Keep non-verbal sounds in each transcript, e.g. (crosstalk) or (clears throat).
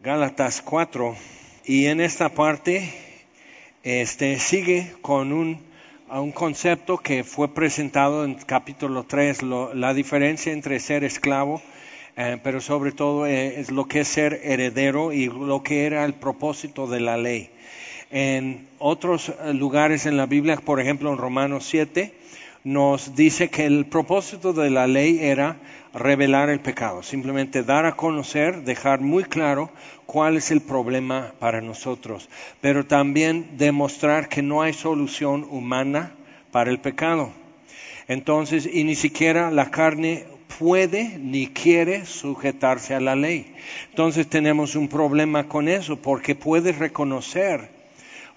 Gálatas 4, y en esta parte este, sigue con un, un concepto que fue presentado en capítulo 3, la diferencia entre ser esclavo, eh, pero sobre todo eh, es lo que es ser heredero y lo que era el propósito de la ley. En otros lugares en la Biblia, por ejemplo en Romanos 7, nos dice que el propósito de la ley era revelar el pecado, simplemente dar a conocer, dejar muy claro cuál es el problema para nosotros, pero también demostrar que no hay solución humana para el pecado. Entonces, y ni siquiera la carne puede ni quiere sujetarse a la ley. Entonces tenemos un problema con eso, porque puedes reconocer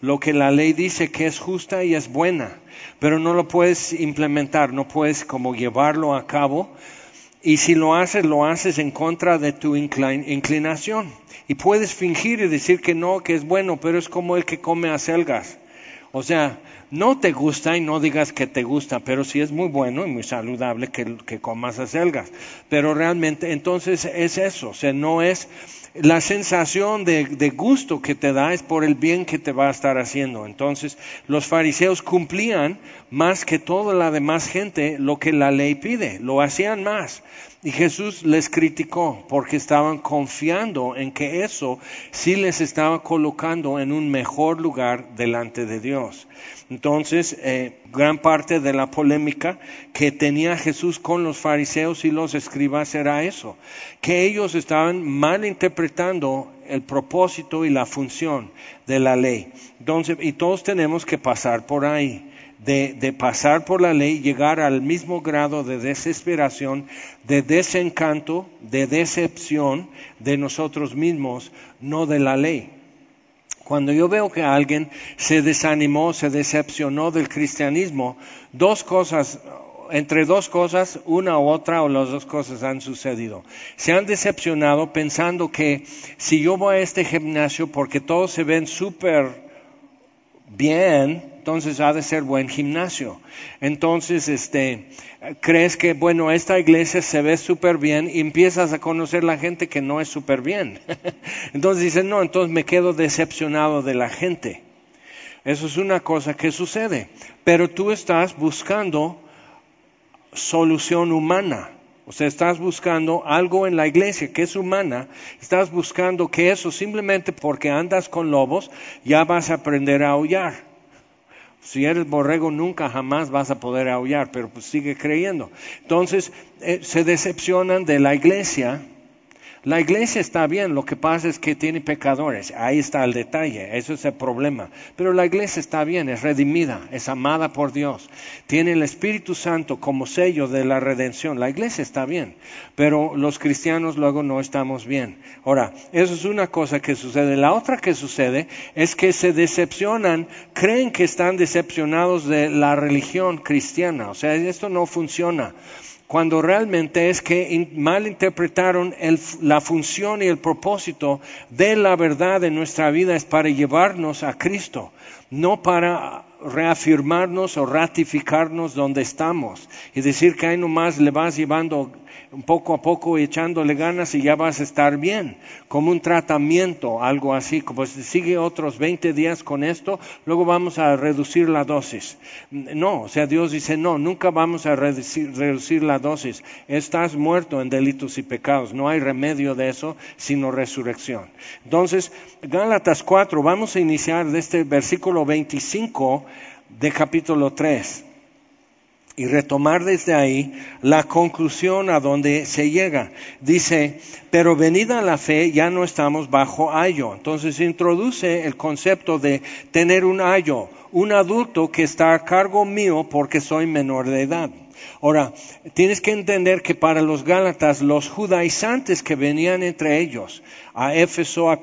lo que la ley dice que es justa y es buena, pero no lo puedes implementar, no puedes como llevarlo a cabo. Y si lo haces, lo haces en contra de tu inclinación. Y puedes fingir y decir que no, que es bueno, pero es como el que come acelgas. O sea, no te gusta y no digas que te gusta, pero sí es muy bueno y muy saludable que, que comas acelgas. Pero realmente, entonces es eso, o sea, no es la sensación de, gusto que te da es por el bien que te va a estar haciendo. Entonces, los fariseos cumplían más que toda la demás gente lo que la ley pide, lo hacían más. Y Jesús les criticó porque estaban confiando en que eso sí les estaba colocando en un mejor lugar delante de Dios. Entonces, eh, gran parte de la polémica que tenía Jesús con los fariseos y los escribas era eso, que ellos estaban mal interpretando el propósito y la función de la ley. Entonces, y todos tenemos que pasar por ahí. De, pasar por la ley, llegar al mismo grado de desesperación, de desencanto, de decepción de nosotros mismos, no de la ley. Cuando yo veo que alguien se desanimó, se decepcionó del cristianismo, dos cosas, entre dos cosas, una u otra o las dos cosas han sucedido. Se han decepcionado pensando que si yo voy a este gimnasio porque todos se ven súper bien, entonces ha de ser buen gimnasio. Entonces, este, crees que, bueno, esta iglesia se ve súper bien y empiezas a conocer la gente que no es súper bien. (laughs) entonces dices, no, entonces me quedo decepcionado de la gente. Eso es una cosa que sucede. Pero tú estás buscando solución humana. O sea, estás buscando algo en la iglesia que es humana, estás buscando que eso simplemente porque andas con lobos ya vas a aprender a aullar. Si eres borrego, nunca jamás vas a poder aullar, pero pues sigue creyendo. Entonces, eh, se decepcionan de la iglesia la iglesia está bien, lo que pasa es que tiene pecadores, ahí está el detalle, eso es el problema. Pero la iglesia está bien, es redimida, es amada por Dios, tiene el Espíritu Santo como sello de la redención, la iglesia está bien, pero los cristianos luego no estamos bien. Ahora, eso es una cosa que sucede. La otra que sucede es que se decepcionan, creen que están decepcionados de la religión cristiana, o sea, esto no funciona cuando realmente es que mal interpretaron la función y el propósito de la verdad en nuestra vida es para llevarnos a Cristo, no para reafirmarnos o ratificarnos donde estamos y decir que ahí nomás le vas llevando poco a poco echándole ganas y ya vas a estar bien, como un tratamiento, algo así, como si sigue otros 20 días con esto, luego vamos a reducir la dosis. No, o sea, Dios dice, no, nunca vamos a reducir, reducir la dosis. Estás muerto en delitos y pecados, no hay remedio de eso sino resurrección. Entonces, Gálatas 4, vamos a iniciar de este versículo 25 de capítulo 3 y retomar desde ahí la conclusión a donde se llega. Dice, pero venida la fe ya no estamos bajo ayo. Entonces introduce el concepto de tener un ayo, un adulto que está a cargo mío porque soy menor de edad. Ahora, tienes que entender que para los Gálatas, los judaizantes que venían entre ellos, a Éfeso, a,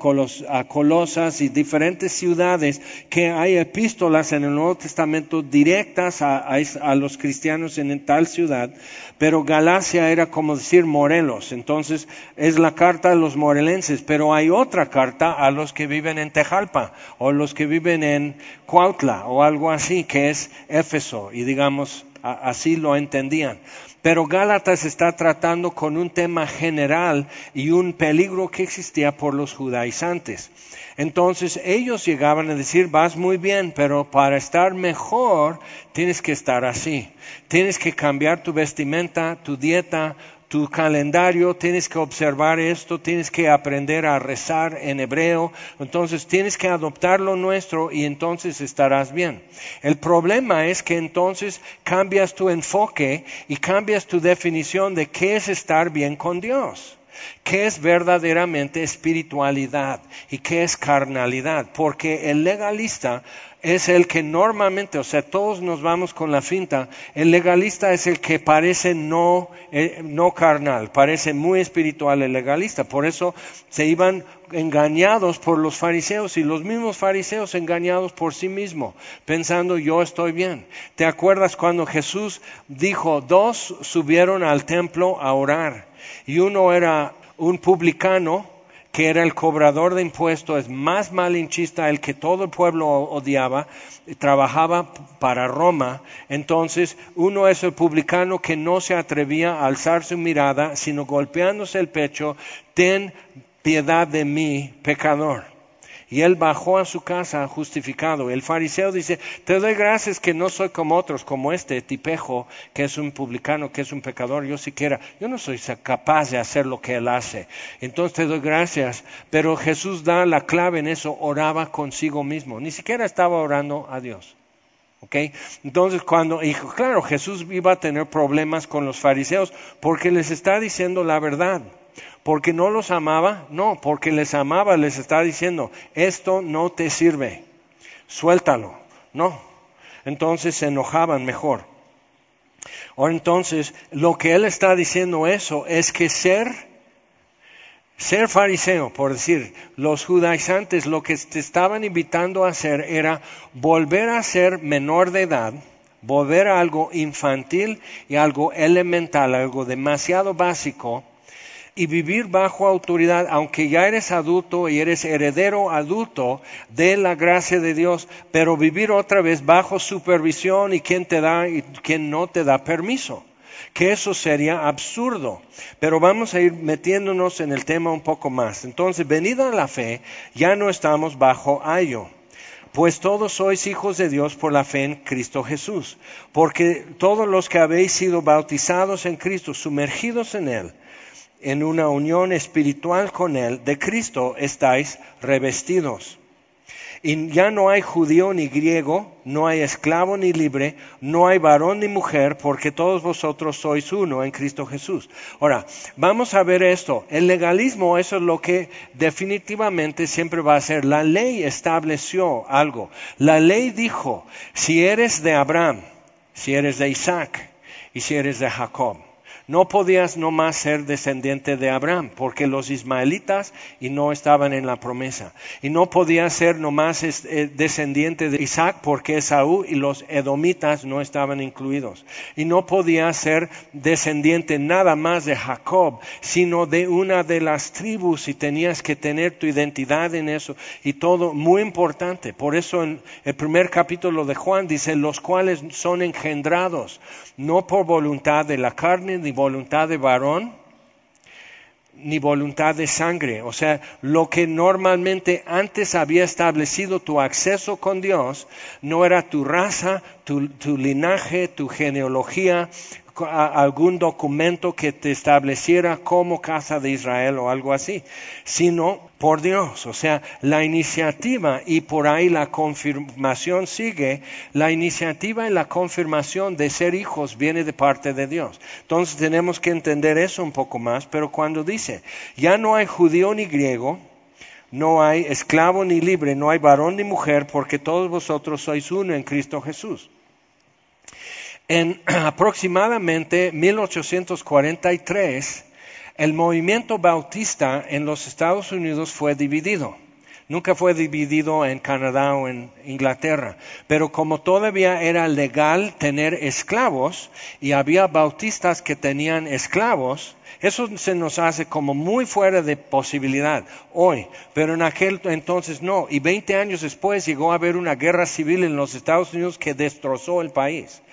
Colosas y diferentes ciudades, que hay epístolas en el Nuevo Testamento directas a, a, los cristianos en tal ciudad, pero Galacia era como decir Morelos, entonces es la carta a los morelenses, pero hay otra carta a los que viven en Tejalpa o los que viven en Cuautla o algo así, que es Éfeso y digamos así lo entendían. Pero Gálatas está tratando con un tema general y un peligro que existía por los judaizantes. Entonces ellos llegaban a decir, vas muy bien, pero para estar mejor tienes que estar así. Tienes que cambiar tu vestimenta, tu dieta, tu calendario, tienes que observar esto, tienes que aprender a rezar en hebreo, entonces tienes que adoptar lo nuestro y entonces estarás bien. El problema es que entonces cambias tu enfoque y cambias tu definición de qué es estar bien con Dios. ¿Qué es verdaderamente espiritualidad y qué es carnalidad? Porque el legalista es el que normalmente, o sea, todos nos vamos con la finta, el legalista es el que parece no, eh, no carnal, parece muy espiritual el legalista. Por eso se iban engañados por los fariseos y los mismos fariseos engañados por sí mismos, pensando yo estoy bien. ¿Te acuerdas cuando Jesús dijo, dos subieron al templo a orar y uno era un publicano, que era el cobrador de impuestos, es más malinchista, el que todo el pueblo odiaba, trabajaba para Roma. Entonces, uno es el publicano que no se atrevía a alzar su mirada, sino golpeándose el pecho, ten piedad de mí, pecador. Y él bajó a su casa justificado. El fariseo dice, te doy gracias que no soy como otros, como este tipejo, que es un publicano, que es un pecador. Yo siquiera, yo no soy capaz de hacer lo que él hace. Entonces te doy gracias. Pero Jesús da la clave en eso, oraba consigo mismo. Ni siquiera estaba orando a Dios. ¿Okay? Entonces, cuando, claro, Jesús iba a tener problemas con los fariseos porque les está diciendo la verdad porque no los amaba, no, porque les amaba, les está diciendo, esto no te sirve, suéltalo, no. Entonces se enojaban mejor. O entonces, lo que él está diciendo eso es que ser, ser fariseo, por decir, los judaizantes lo que te estaban invitando a hacer era volver a ser menor de edad, volver a algo infantil y algo elemental, algo demasiado básico, y vivir bajo autoridad, aunque ya eres adulto y eres heredero adulto de la gracia de Dios, pero vivir otra vez bajo supervisión y quién te da y quién no te da permiso. Que eso sería absurdo. Pero vamos a ir metiéndonos en el tema un poco más. Entonces, venida la fe, ya no estamos bajo ayo pues todos sois hijos de Dios por la fe en Cristo Jesús, porque todos los que habéis sido bautizados en Cristo, sumergidos en Él, en una unión espiritual con Él, de Cristo estáis revestidos. Y ya no hay judío ni griego, no hay esclavo ni libre, no hay varón ni mujer, porque todos vosotros sois uno en Cristo Jesús. Ahora, vamos a ver esto. El legalismo, eso es lo que definitivamente siempre va a ser. La ley estableció algo. La ley dijo, si eres de Abraham, si eres de Isaac y si eres de Jacob no podías nomás ser descendiente de Abraham, porque los ismaelitas y no estaban en la promesa. Y no podías ser nomás eh, descendiente de Isaac, porque Esaú y los edomitas no estaban incluidos. Y no podías ser descendiente nada más de Jacob, sino de una de las tribus y tenías que tener tu identidad en eso y todo muy importante. Por eso en el primer capítulo de Juan dice, los cuales son engendrados, no por voluntad de la carne ni voluntad de varón ni voluntad de sangre. O sea, lo que normalmente antes había establecido tu acceso con Dios no era tu raza, tu, tu linaje, tu genealogía, algún documento que te estableciera como casa de Israel o algo así, sino por Dios. O sea, la iniciativa y por ahí la confirmación sigue, la iniciativa y la confirmación de ser hijos viene de parte de Dios. Entonces tenemos que entender eso un poco más, pero cuando dice, ya no hay judío ni griego, no hay esclavo ni libre, no hay varón ni mujer, porque todos vosotros sois uno en Cristo Jesús. En (clears throat) aproximadamente 1843, el movimiento bautista en los Estados Unidos fue dividido. Nunca fue dividido en Canadá o en Inglaterra. Pero como todavía era legal tener esclavos y había bautistas que tenían esclavos, eso se nos hace como muy fuera de posibilidad hoy, pero en aquel entonces no. Y 20 años después llegó a haber una guerra civil en los Estados Unidos que destrozó el país.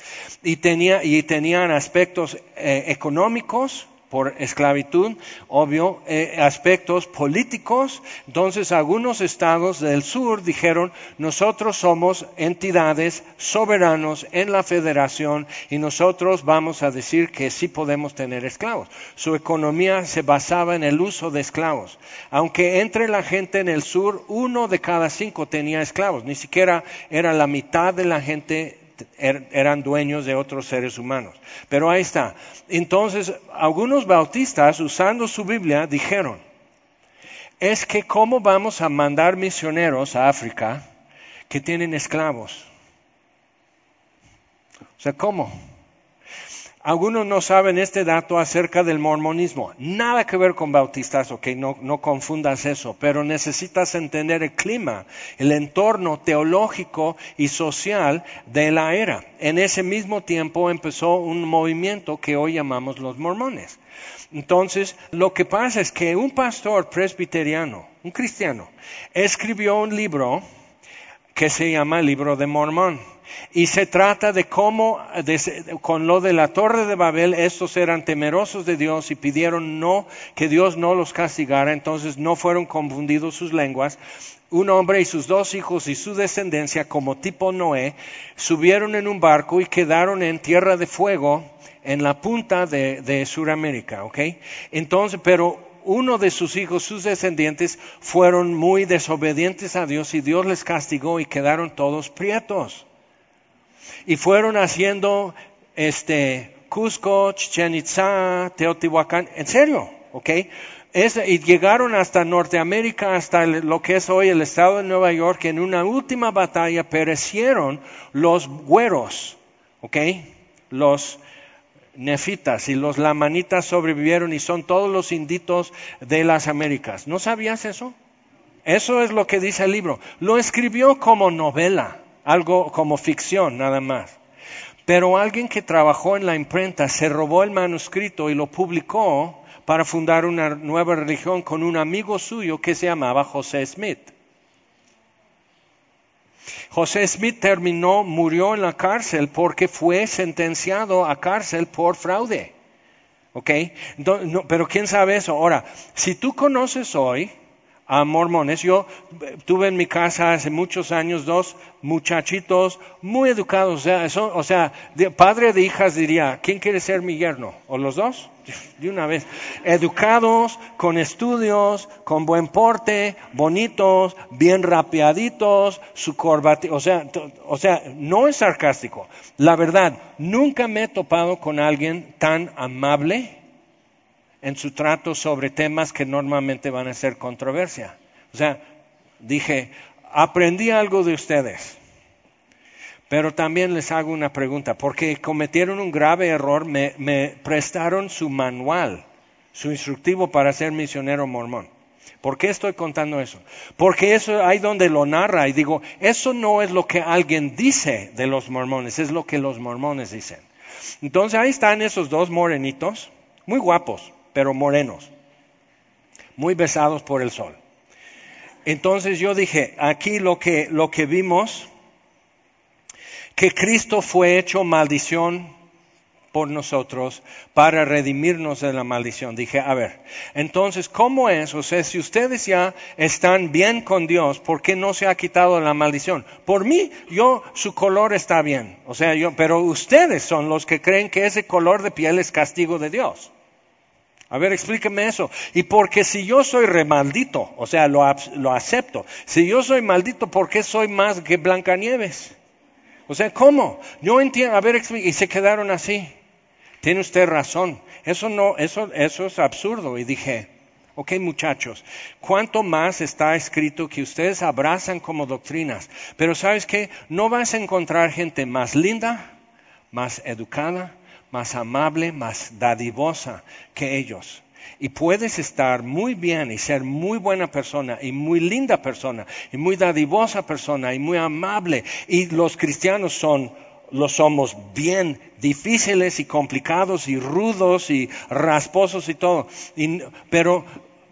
Y, tenía, y tenían aspectos eh, económicos, por esclavitud, obvio, eh, aspectos políticos. Entonces algunos estados del sur dijeron, nosotros somos entidades soberanos en la federación y nosotros vamos a decir que sí podemos tener esclavos. Su economía se basaba en el uso de esclavos. Aunque entre la gente en el sur, uno de cada cinco tenía esclavos, ni siquiera era la mitad de la gente Er, eran dueños de otros seres humanos. Pero ahí está. Entonces, algunos bautistas, usando su Biblia, dijeron, es que cómo vamos a mandar misioneros a África que tienen esclavos. O sea, ¿cómo? Algunos no saben este dato acerca del mormonismo. Nada que ver con bautistas, ok, no, no confundas eso, pero necesitas entender el clima, el entorno teológico y social de la era. En ese mismo tiempo empezó un movimiento que hoy llamamos los mormones. Entonces, lo que pasa es que un pastor presbiteriano, un cristiano, escribió un libro que se llama libro de Mormón y se trata de cómo, con lo de la torre de Babel, estos eran temerosos de Dios y pidieron no, que Dios no los castigara, entonces no fueron confundidos sus lenguas. Un hombre y sus dos hijos y su descendencia, como tipo Noé, subieron en un barco y quedaron en tierra de fuego en la punta de, de Sudamérica, ¿ok? Entonces, pero uno de sus hijos, sus descendientes, fueron muy desobedientes a Dios y Dios les castigó y quedaron todos prietos y fueron haciendo este Cusco, Chichen Itza, Teotihuacán, en serio, ¿ok? y llegaron hasta Norteamérica, hasta lo que es hoy el estado de Nueva York, en una última batalla perecieron los güeros, ¿ok? Los nefitas y los lamanitas sobrevivieron y son todos los inditos de las Américas. ¿No sabías eso? Eso es lo que dice el libro. Lo escribió como novela algo como ficción nada más. Pero alguien que trabajó en la imprenta se robó el manuscrito y lo publicó para fundar una nueva religión con un amigo suyo que se llamaba José Smith. José Smith terminó, murió en la cárcel porque fue sentenciado a cárcel por fraude. ¿Ok? pero ¿quién sabe eso? Ahora, si tú conoces hoy a mormones. Yo tuve en mi casa hace muchos años dos muchachitos muy educados, o sea, o sea padre de hijas diría, ¿quién quiere ser mi yerno? ¿O los dos? (laughs) De una vez. Educados, con estudios, con buen porte, bonitos, bien rapeaditos, su corbata, o sea, o sea, no es sarcástico. La verdad, nunca me he topado con alguien tan amable, en su trato sobre temas que normalmente van a ser controversia. O sea, dije, aprendí algo de ustedes, pero también les hago una pregunta, porque cometieron un grave error, me, prestaron su manual, su instructivo para ser misionero mormón. ¿Por qué estoy contando eso? Porque eso hay donde lo narra y digo, eso no es lo que alguien dice de los mormones, es lo que los mormones dicen. Entonces ahí están esos dos morenitos, muy guapos, pero morenos, muy besados por el sol. Entonces yo dije, aquí lo que, lo que vimos, que Cristo fue hecho maldición por nosotros para redimirnos de la maldición. Dije, a ver, entonces, ¿cómo es? O sea, si ustedes ya están bien con Dios, ¿por qué no se ha quitado la maldición? Por mí, yo, su color está bien. O sea, yo, pero ustedes son los que creen que ese color de piel es castigo de Dios. A ver, explíqueme eso. Y porque si yo soy remaldito, o sea, lo, lo acepto. Si yo soy maldito, ¿por qué soy más que Blancanieves? O sea, ¿cómo? Yo entiendo. A ver, y se quedaron así. Tiene usted razón. Eso no, eso, eso es absurdo. Y dije, ok muchachos, ¿cuánto más está escrito que ustedes abrazan como doctrinas? Pero ¿sabes qué? No vas a encontrar gente más linda, más educada, más amable, más dadivosa que ellos. Y puedes estar muy bien y ser muy buena persona y muy linda persona y muy dadivosa persona y muy amable. Y los cristianos son, los somos bien difíciles y complicados y rudos y rasposos y todo. pero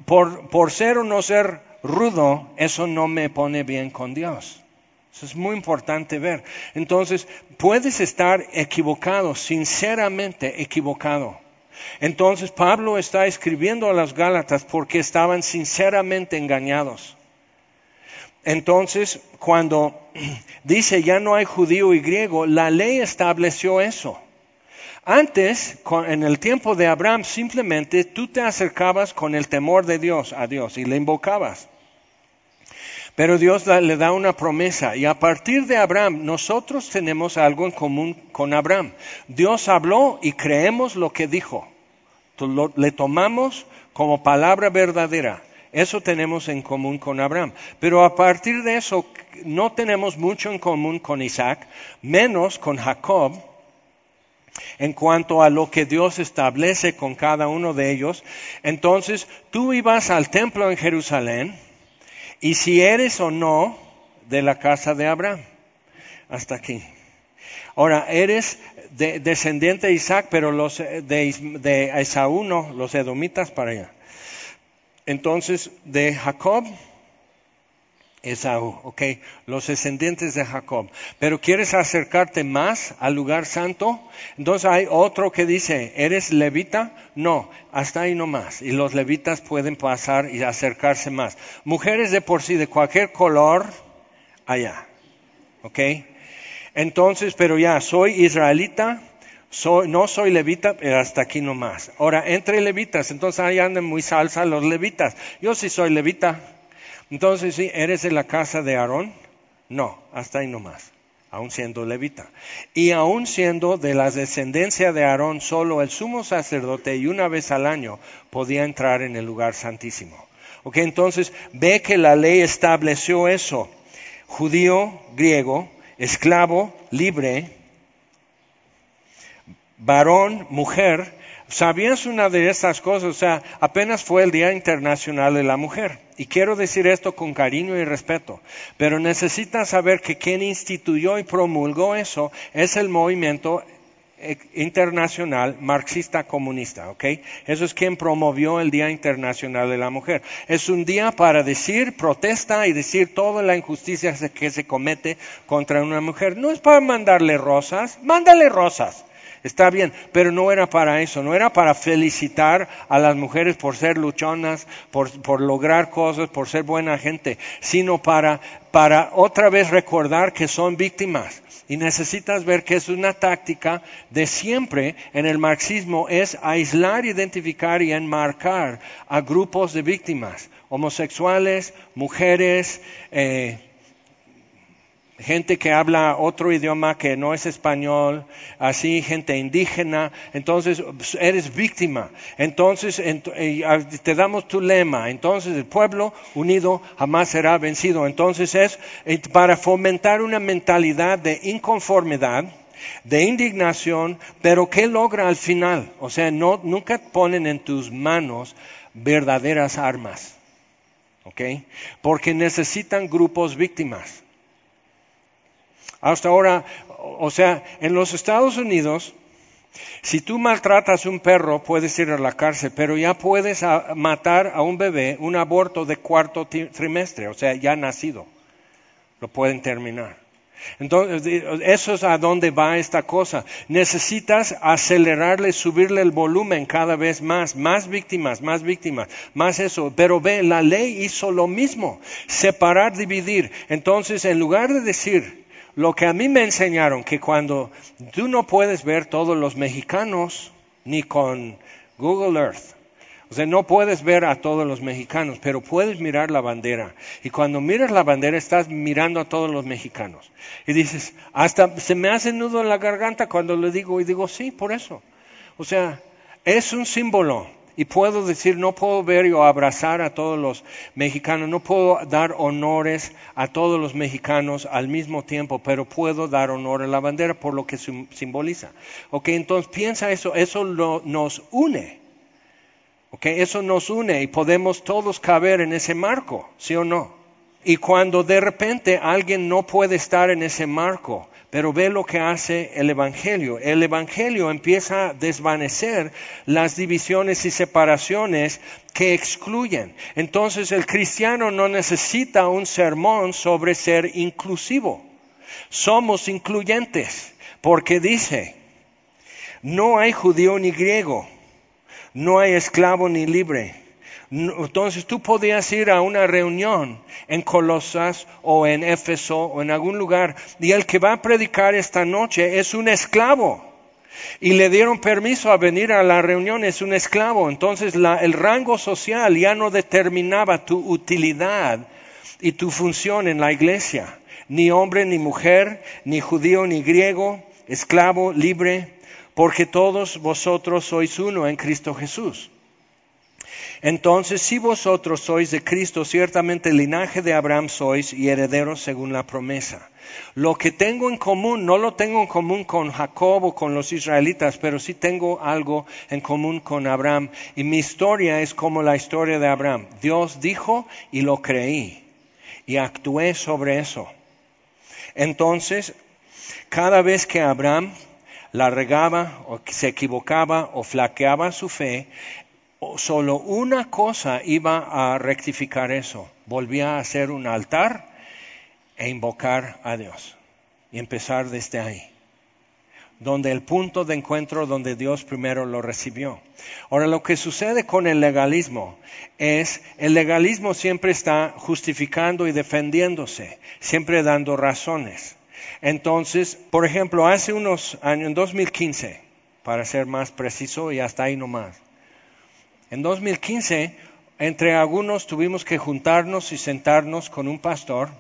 por, por ser o no ser rudo, eso no me pone bien con Dios. Eso es muy importante ver. Entonces, puedes estar equivocado, sinceramente equivocado. Entonces, Pablo está escribiendo a las Gálatas porque estaban sinceramente engañados. Entonces, cuando (clears throat) dice ya no hay judío y griego, la ley estableció eso. Antes, en el tiempo de Abraham, simplemente tú te acercabas con el temor de Dios a Dios y le invocabas. Pero Dios le da una promesa y a partir de Abraham nosotros tenemos algo en común con Abraham. Dios habló y creemos lo que dijo. le tomamos como palabra verdadera. Eso tenemos en común con Abraham. Pero a partir de eso no tenemos mucho en común con Isaac, menos con Jacob, en cuanto a lo que Dios establece con cada uno de ellos. Entonces, tú ibas al templo en Jerusalén, y si eres o no de la casa de Abraham. Hasta aquí. Ahora, eres descendiente de Isaac, pero los de, de Esaú no, los edomitas para allá. Entonces, de Jacob, Esaú, ok, los descendientes de Jacob. Pero quieres acercarte más al lugar santo, entonces hay otro que dice, ¿eres levita? No, hasta ahí no más. Y los levitas pueden pasar y acercarse más. Mujeres de por sí, de cualquier color, allá, ok. Entonces, pero ya, soy israelita, soy, no soy levita, pero hasta aquí no más. Ahora, entre levitas, entonces ahí andan muy salsa los levitas. Yo sí soy levita, entonces, ¿sí? ¿eres de la casa de Aarón? No, hasta ahí nomás, aún siendo levita. Y aún siendo de la descendencia de Aarón, solo el sumo sacerdote y una vez al año podía entrar en el lugar santísimo. Ok, entonces ve que la ley estableció eso. Judío, griego, esclavo, libre, varón, mujer. ¿Sabías una de estas cosas? O sea, apenas fue el Día Internacional de la Mujer. Y quiero decir esto con cariño y respeto, pero necesitas saber que quien instituyó y promulgó eso es el movimiento eh, internacional marxista comunista, ¿ok? Eso es quien promovió el Día Internacional de la Mujer. Es un día para decir, protesta y decir toda la injusticia que se comete contra una mujer. No es para mandarle rosas, mándale rosas. Está bien, pero no era para eso, no era para felicitar a las mujeres por ser luchonas, por, por lograr cosas, por ser buena gente, sino para, para otra vez recordar que son víctimas. Y necesitas ver que es una táctica de siempre en el marxismo, es aislar, identificar y enmarcar a grupos de víctimas, homosexuales, mujeres, eh, gente que habla otro idioma que no es español, así gente indígena, entonces eres víctima. Entonces te damos tu lema, entonces el pueblo unido jamás será vencido. Entonces es eh, para fomentar una mentalidad de inconformidad, de indignación, pero ¿qué logra al final? O sea, no, nunca ponen en tus manos verdaderas armas, ¿ok? Porque necesitan grupos víctimas. Hasta ahora, o sea, en los Estados Unidos, si tú maltratas a un perro, puedes ir a la cárcel, pero ya puedes matar a un bebé, un aborto de cuarto trimestre, o sea, ya nacido. Lo pueden terminar. Entonces, eso es a dónde va esta cosa. Necesitas acelerarle, subirle el volumen cada vez más, más víctimas, más víctimas, más eso. Pero ve, la ley hizo lo mismo, separar, dividir. Entonces, en lugar de decir, lo que a mí me enseñaron, que cuando tú no puedes ver todos los mexicanos ni con Google Earth, o sea, no puedes ver a todos los mexicanos, pero puedes mirar la bandera. Y cuando miras la bandera estás mirando a todos los mexicanos. Y dices, hasta se me hace nudo en la garganta cuando le digo, y digo, sí, por eso. O sea, es un símbolo. Y puedo decir, no puedo ver o abrazar a todos los mexicanos, no puedo dar honores a todos los mexicanos al mismo tiempo, pero puedo dar honor a la bandera por lo que simboliza. Ok, entonces piensa eso, eso nos une. Okay, eso nos une y podemos todos caber en ese marco, ¿sí o no? Y cuando de repente alguien no puede estar en ese marco, pero ve lo que hace el Evangelio. El Evangelio empieza a desvanecer las divisiones y separaciones que excluyen. Entonces el cristiano no necesita un sermón sobre ser inclusivo. Somos incluyentes porque dice, no hay judío ni griego, no hay esclavo ni libre. Entonces tú podías ir a una reunión en Colosas o en Éfeso o en algún lugar y el que va a predicar esta noche es un esclavo. Y le dieron permiso a venir a la reunión, es un esclavo. Entonces el rango social ya no determinaba tu utilidad y tu función en la iglesia. Ni hombre, ni mujer, ni judío, ni griego, esclavo, libre, porque todos vosotros sois uno en Cristo Jesús. Entonces, si vosotros sois de Cristo, ciertamente el linaje de Abraham sois y herederos según la promesa. Lo que tengo en común, no lo tengo en común con Jacob o con los israelitas, pero sí tengo algo en común con Abraham. Y mi historia es como la historia de Abraham. Dios dijo y lo creí y actué sobre eso. Entonces, cada vez que Abraham la regaba o se equivocaba o flaqueaba su fe, solo una cosa iba a rectificar eso. Volvía a hacer un altar e invocar a Dios. Y empezar desde ahí. Donde el punto de encuentro donde Dios primero lo recibió. Ahora, lo que sucede con el legalismo es, el legalismo siempre está justificando y defendiéndose, siempre dando razones. Entonces, por ejemplo, hace unos años, en 2015, para ser más preciso, y hasta ahí nomás. En 2015, entre algunos tuvimos que juntarnos y sentarnos con un pastor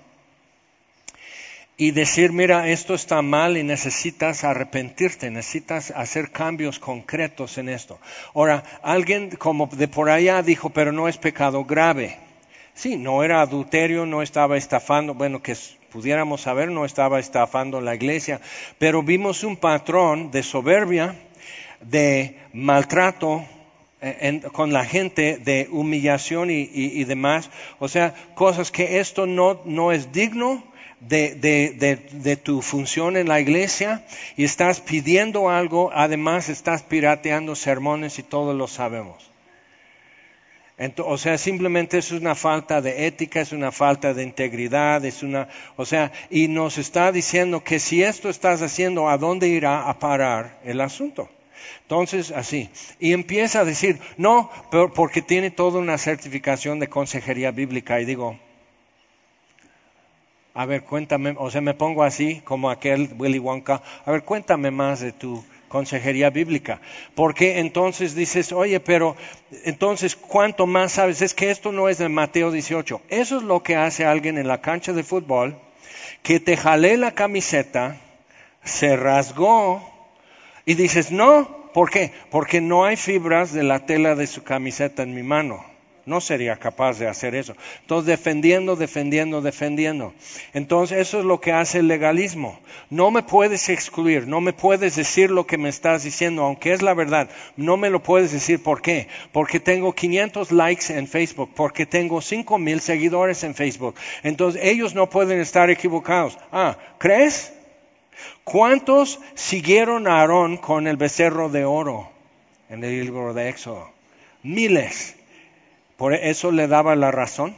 y decir, mira, esto está mal y necesitas arrepentirte, necesitas hacer cambios concretos en esto. Ahora, alguien como de por allá dijo, pero no es pecado grave. Sí, no era adulterio, no estaba estafando, bueno, que pudiéramos saber, no estaba estafando la iglesia, pero vimos un patrón de soberbia, de maltrato con la gente, de humillación y, demás. O sea, cosas que esto no, no es digno de, de, tu función en la iglesia y estás pidiendo algo, además estás pirateando sermones y todos lo sabemos o sea, simplemente es una falta de ética, es una falta de integridad, es una, o sea, y nos está diciendo que si esto estás haciendo, ¿a dónde irá a parar el asunto? Entonces, así. Y empieza a decir, no, pero porque tiene toda una certificación de consejería bíblica. Y digo, a ver, cuéntame, o sea, me pongo así como aquel Willy Wonka, a ver, cuéntame más de tu consejería bíblica. Porque entonces dices, oye, pero entonces, ¿cuánto más sabes? Es que esto no es de Mateo 18. Eso es lo que hace alguien en la cancha de fútbol, que te jalé la camiseta, se rasgó y dices, no, ¿por qué? Porque no hay fibras de la tela de su camiseta en mi mano no sería capaz de hacer eso. Entonces, defendiendo, defendiendo, defendiendo. Entonces, eso es lo que hace el legalismo. No me puedes excluir, no me puedes decir lo que me estás diciendo, aunque es la verdad. No me lo puedes decir. ¿Por qué? Porque tengo 500 likes en Facebook, porque tengo 5000 seguidores en Facebook. Entonces, ellos no pueden estar equivocados. Ah, ¿crees? ¿Cuántos siguieron a Aarón con el becerro de oro en el libro de Éxodo? Miles. Por eso le daba la razón.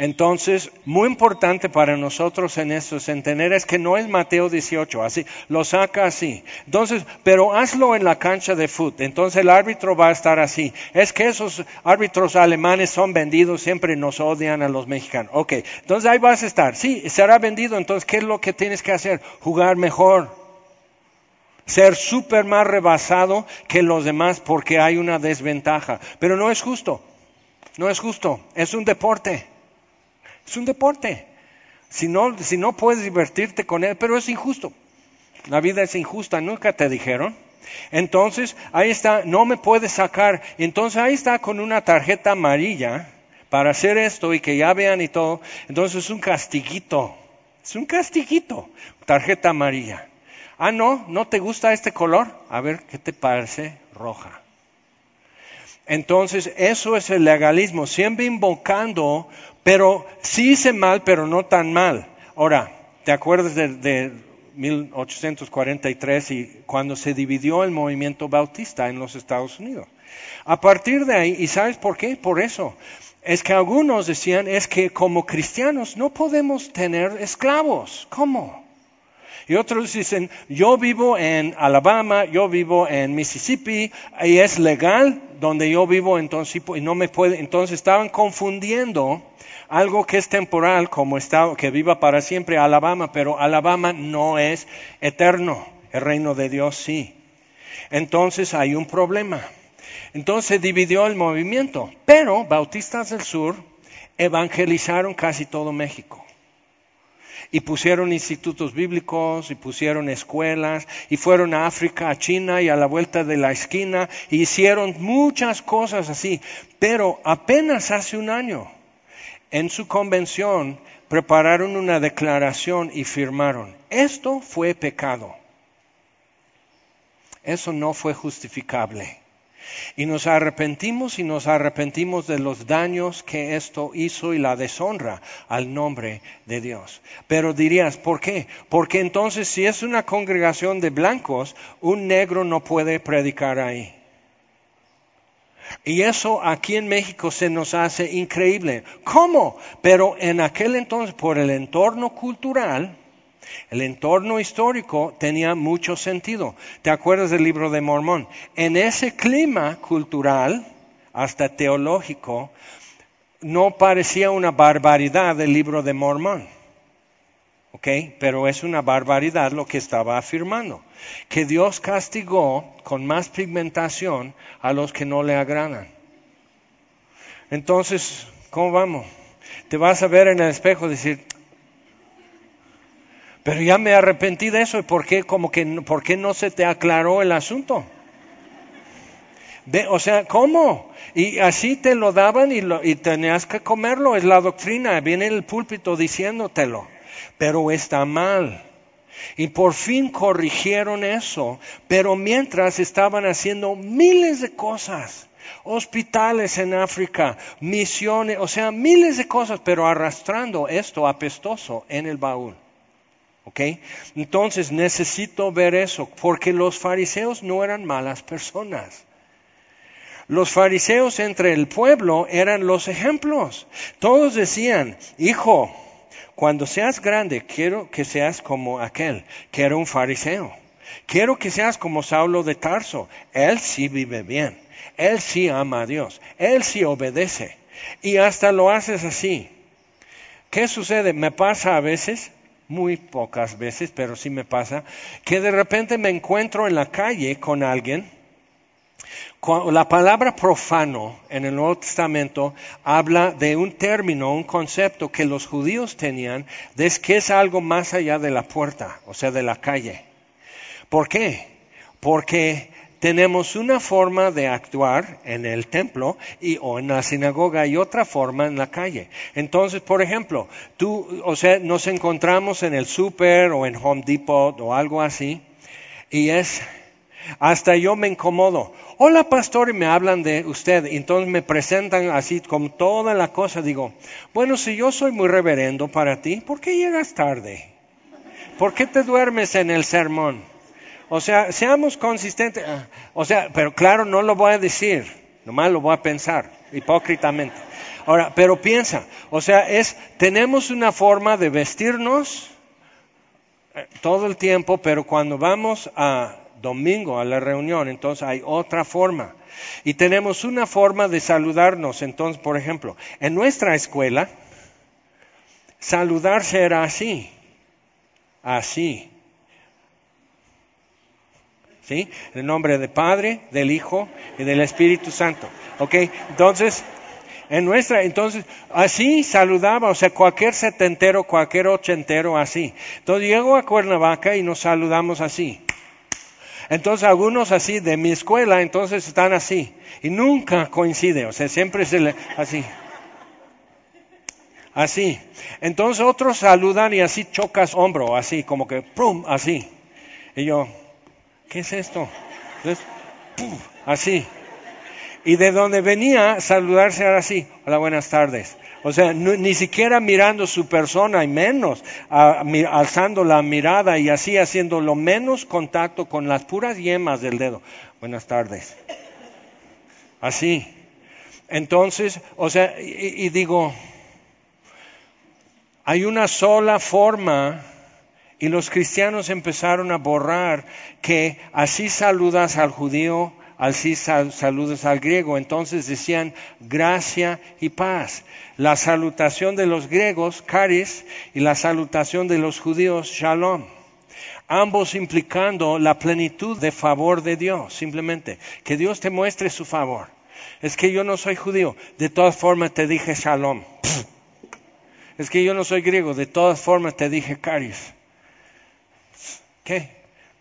Entonces, muy importante para nosotros en esto es entender es que no es Mateo 18, así, lo saca así. Entonces, pero hazlo en la cancha de fútbol. Entonces el árbitro va a estar así. Es que esos árbitros alemanes son vendidos, siempre nos odian a los mexicanos. Ok, entonces ahí vas a estar. Sí, será vendido. Entonces, ¿qué es lo que tienes que hacer? Jugar mejor ser súper más rebasado que los demás porque hay una desventaja. Pero no es justo, no es justo, es un deporte, es un deporte. Si no, si no puedes divertirte con él, pero es injusto. La vida es injusta, nunca te dijeron. Entonces, ahí está, no me puedes sacar. Entonces, ahí está con una tarjeta amarilla para hacer esto y que ya vean y todo. Entonces, es un castiguito. Es un castiguito. Tarjeta amarilla. Ah, no, ¿no te gusta este color? A ver, ¿qué te parece roja? Entonces, eso es el legalismo, siempre invocando, pero sí hice mal, pero no tan mal. Ahora, ¿te acuerdas de, de 1843 y cuando se dividió el movimiento bautista en los Estados Unidos? A partir de ahí, ¿y sabes por qué? Por eso. Es que algunos decían, es que como cristianos no podemos tener esclavos. ¿Cómo? Y otros dicen, yo vivo en Alabama, yo vivo en Mississippi, y es legal donde yo vivo, entonces, y no me puede, entonces estaban confundiendo algo que es temporal, como está, que viva para siempre Alabama, pero Alabama no es eterno, el reino de Dios sí. Entonces hay un problema. Entonces dividió el movimiento, pero Bautistas del Sur evangelizaron casi todo México. Y pusieron institutos bíblicos, y pusieron escuelas, y fueron a África, a China y a la vuelta de la esquina, y hicieron muchas cosas así. Pero apenas hace un año, en su convención, prepararon una declaración y firmaron. Esto fue pecado. Eso no fue justificable. Y nos arrepentimos y nos arrepentimos de los daños que esto hizo y la deshonra al nombre de Dios. Pero dirías, ¿por qué? Porque entonces si es una congregación de blancos, un negro no puede predicar ahí. Y eso aquí en México se nos hace increíble. ¿Cómo? Pero en aquel entonces, por el entorno cultural, el entorno histórico tenía mucho sentido. ¿Te acuerdas del libro de Mormón? En ese clima cultural, hasta teológico, no parecía una barbaridad el libro de Mormón. ¿Ok? Pero es una barbaridad lo que estaba afirmando. Que Dios castigó con más pigmentación a los que no le agradan. Entonces, ¿cómo vamos? Te vas a ver en el espejo y decir, pero ya me arrepentí de eso. ¿Y por qué, como que, por qué no se te aclaró el asunto? o sea, ¿cómo? Y así te lo daban y tenías que comerlo. Es la doctrina. Viene el púlpito diciéndotelo. Pero está mal. Y por fin corrigieron eso. Pero mientras estaban haciendo miles de cosas hospitales en África, misiones, o sea, miles de cosas, pero arrastrando esto apestoso en el baúl. Entonces necesito ver eso, porque los fariseos no eran malas personas. Los fariseos entre el pueblo eran los ejemplos. Todos decían, hijo, cuando seas grande, quiero que seas como aquel, que era un fariseo. Quiero que seas como Saulo de Tarso. Él sí vive bien. Él sí ama a Dios. Él sí obedece. Y hasta lo haces así. ¿Qué sucede? Me pasa a veces muy pocas veces, pero sí me pasa, que de repente me encuentro en la calle con alguien. La palabra profano en el Nuevo Testamento habla de un término, un concepto que los judíos tenían, de que es algo más allá de la puerta, o sea, de la calle. ¿Por qué? Porque tenemos una forma de actuar en el templo y, o en la sinagoga y otra forma en la calle. Entonces, por ejemplo, tú, o sea, nos encontramos en el super o en Home Depot o algo así y es, hasta yo me incomodo. Hola pastor y me hablan de usted. Entonces me presentan así con toda la cosa. Digo, bueno, si yo soy muy reverendo para ti, ¿por qué llegas tarde? ¿Por qué te duermes en el sermón? O sea, seamos consistentes. O sea, pero claro, no lo voy a decir, nomás lo voy a pensar, hipócritamente. Ahora, pero piensa, o sea, es, tenemos una forma de vestirnos eh, todo el tiempo, pero cuando vamos a domingo a la reunión, entonces hay otra forma. Y tenemos una forma de saludarnos. Entonces, por ejemplo, en nuestra escuela, saludarse era así, así. ¿Sí? En el nombre del Padre, del Hijo y del Espíritu Santo. ¿Ok? Entonces, en nuestra, entonces, así saludaba, o sea, cualquier setentero, cualquier ochentero, así. Entonces llego a Cuernavaca y nos saludamos así. Entonces algunos así de mi escuela, entonces están así. Y nunca coincide, o sea, siempre se le, así. Así. Entonces otros saludan y así chocas hombro, así, como que, ¡pum! Así. Y yo, ¿qué es esto? así. Y de donde venía, saludarse ahora sí. Hola, buenas tardes. O sea, ni siquiera mirando su persona y menos alzando la mirada y así haciendo lo menos contacto con las puras yemas del dedo. Buenas tardes. Así. Entonces, o sea, y digo, hay una sola forma y los cristianos empezaron a borrar que así saludas al judío, así saludas al griego. Entonces decían gracia y paz. La salutación de los griegos, caris, y la salutación de los judíos, shalom. Ambos implicando la plenitud de favor de Dios, simplemente. Que Dios te muestre su favor. Es que yo no soy judío, de todas formas te dije shalom. Es que yo no soy griego, de todas formas te dije caris.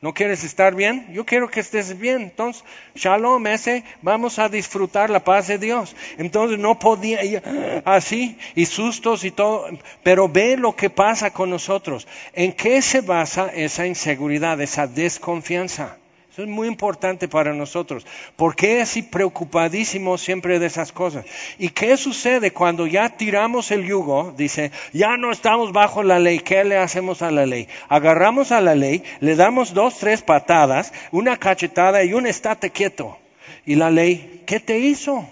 ¿No quieres estar bien? Yo quiero que estés bien. Entonces, shalom, ese, vamos a disfrutar la paz de Dios. Entonces no podía ir así y sustos y todo, pero ve lo que pasa con nosotros. ¿En qué se basa esa inseguridad, esa desconfianza? Es muy importante para nosotros. ¿Por qué así preocupadísimo siempre de esas cosas? ¿Y qué sucede cuando ya tiramos el yugo? Dice, ya no estamos bajo la ley. ¿Qué le hacemos a la ley? Agarramos a la ley, le damos dos, tres patadas, una cachetada y un estate quieto. ¿Y la ley qué te hizo?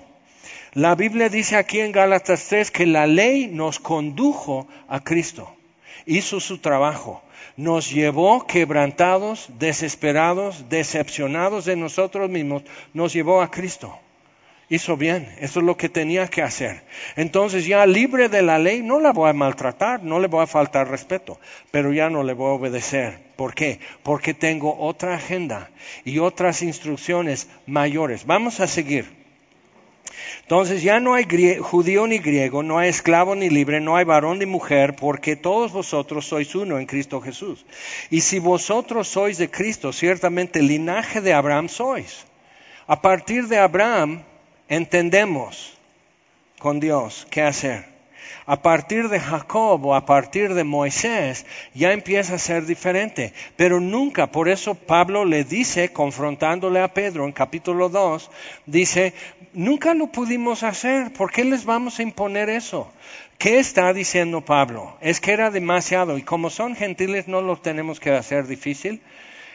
La Biblia dice aquí en Gálatas 3 que la ley nos condujo a Cristo. Hizo su trabajo nos llevó quebrantados, desesperados, decepcionados de nosotros mismos, nos llevó a Cristo. Hizo bien, eso es lo que tenía que hacer. Entonces ya libre de la ley, no la voy a maltratar, no le voy a faltar respeto, pero ya no le voy a obedecer. ¿Por qué? Porque tengo otra agenda y otras instrucciones mayores. Vamos a seguir. Entonces ya no hay judío ni griego, no hay esclavo ni libre, no hay varón ni mujer, porque todos vosotros sois uno en Cristo Jesús. Y si vosotros sois de Cristo, ciertamente linaje de Abraham sois. A partir de Abraham entendemos con Dios qué hacer a partir de Jacob o a partir de Moisés ya empieza a ser diferente. Pero nunca, por eso Pablo le dice, confrontándole a Pedro en capítulo 2, dice, nunca lo pudimos hacer, ¿por qué les vamos a imponer eso? ¿Qué está diciendo Pablo? Es que era demasiado y como son gentiles no lo tenemos que hacer difícil.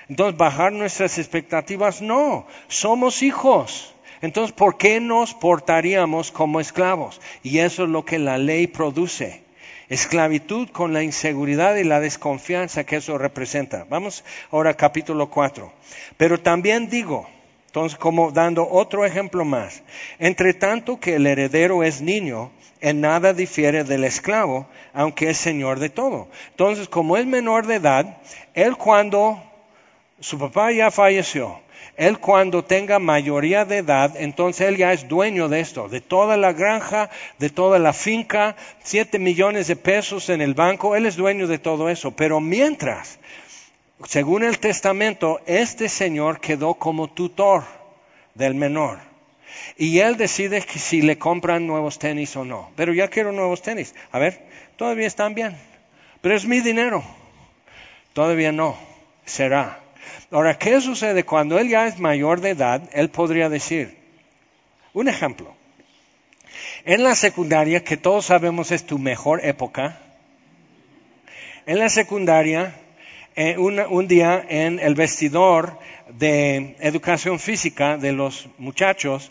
Entonces, bajar nuestras expectativas, no, somos hijos. Entonces, ¿por qué nos portaríamos como esclavos? Y eso es lo que la ley produce. Esclavitud con la inseguridad y la desconfianza que eso representa. Vamos ahora a capítulo 4. Pero también digo, entonces como dando otro ejemplo más, entre tanto que el heredero es niño, en nada difiere del esclavo, aunque es señor de todo. Entonces, como es menor de edad, él cuando su papá ya falleció, él cuando tenga mayoría de edad, entonces él ya es dueño de esto, de toda la granja, de toda la finca, siete millones de pesos en el banco, él es dueño de todo eso. Pero mientras, según el testamento, este señor quedó como tutor del menor. Y él decide si le compran nuevos tenis o no. Pero ya quiero nuevos tenis. A ver, todavía están bien. Pero es mi dinero. Todavía no. Será. Ahora, ¿qué sucede cuando él ya es mayor de edad? Él podría decir, un ejemplo, en la secundaria, que todos sabemos es tu mejor época, en la secundaria, eh, un, día en el vestidor de educación física de los muchachos,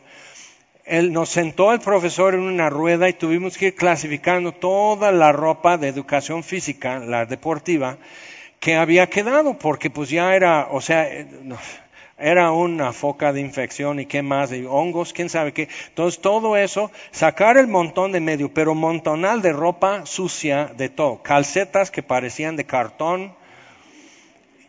él, nos sentó el profesor en una rueda y tuvimos que ir clasificando toda la ropa de educación física, la deportiva, que había quedado, porque pues ya era, o sea, eh, era una foca de infección y qué más, de hongos, quién sabe qué. Entonces todo eso, sacar el montón de medio, pero montonal de ropa sucia de todo, calcetas que parecían de cartón.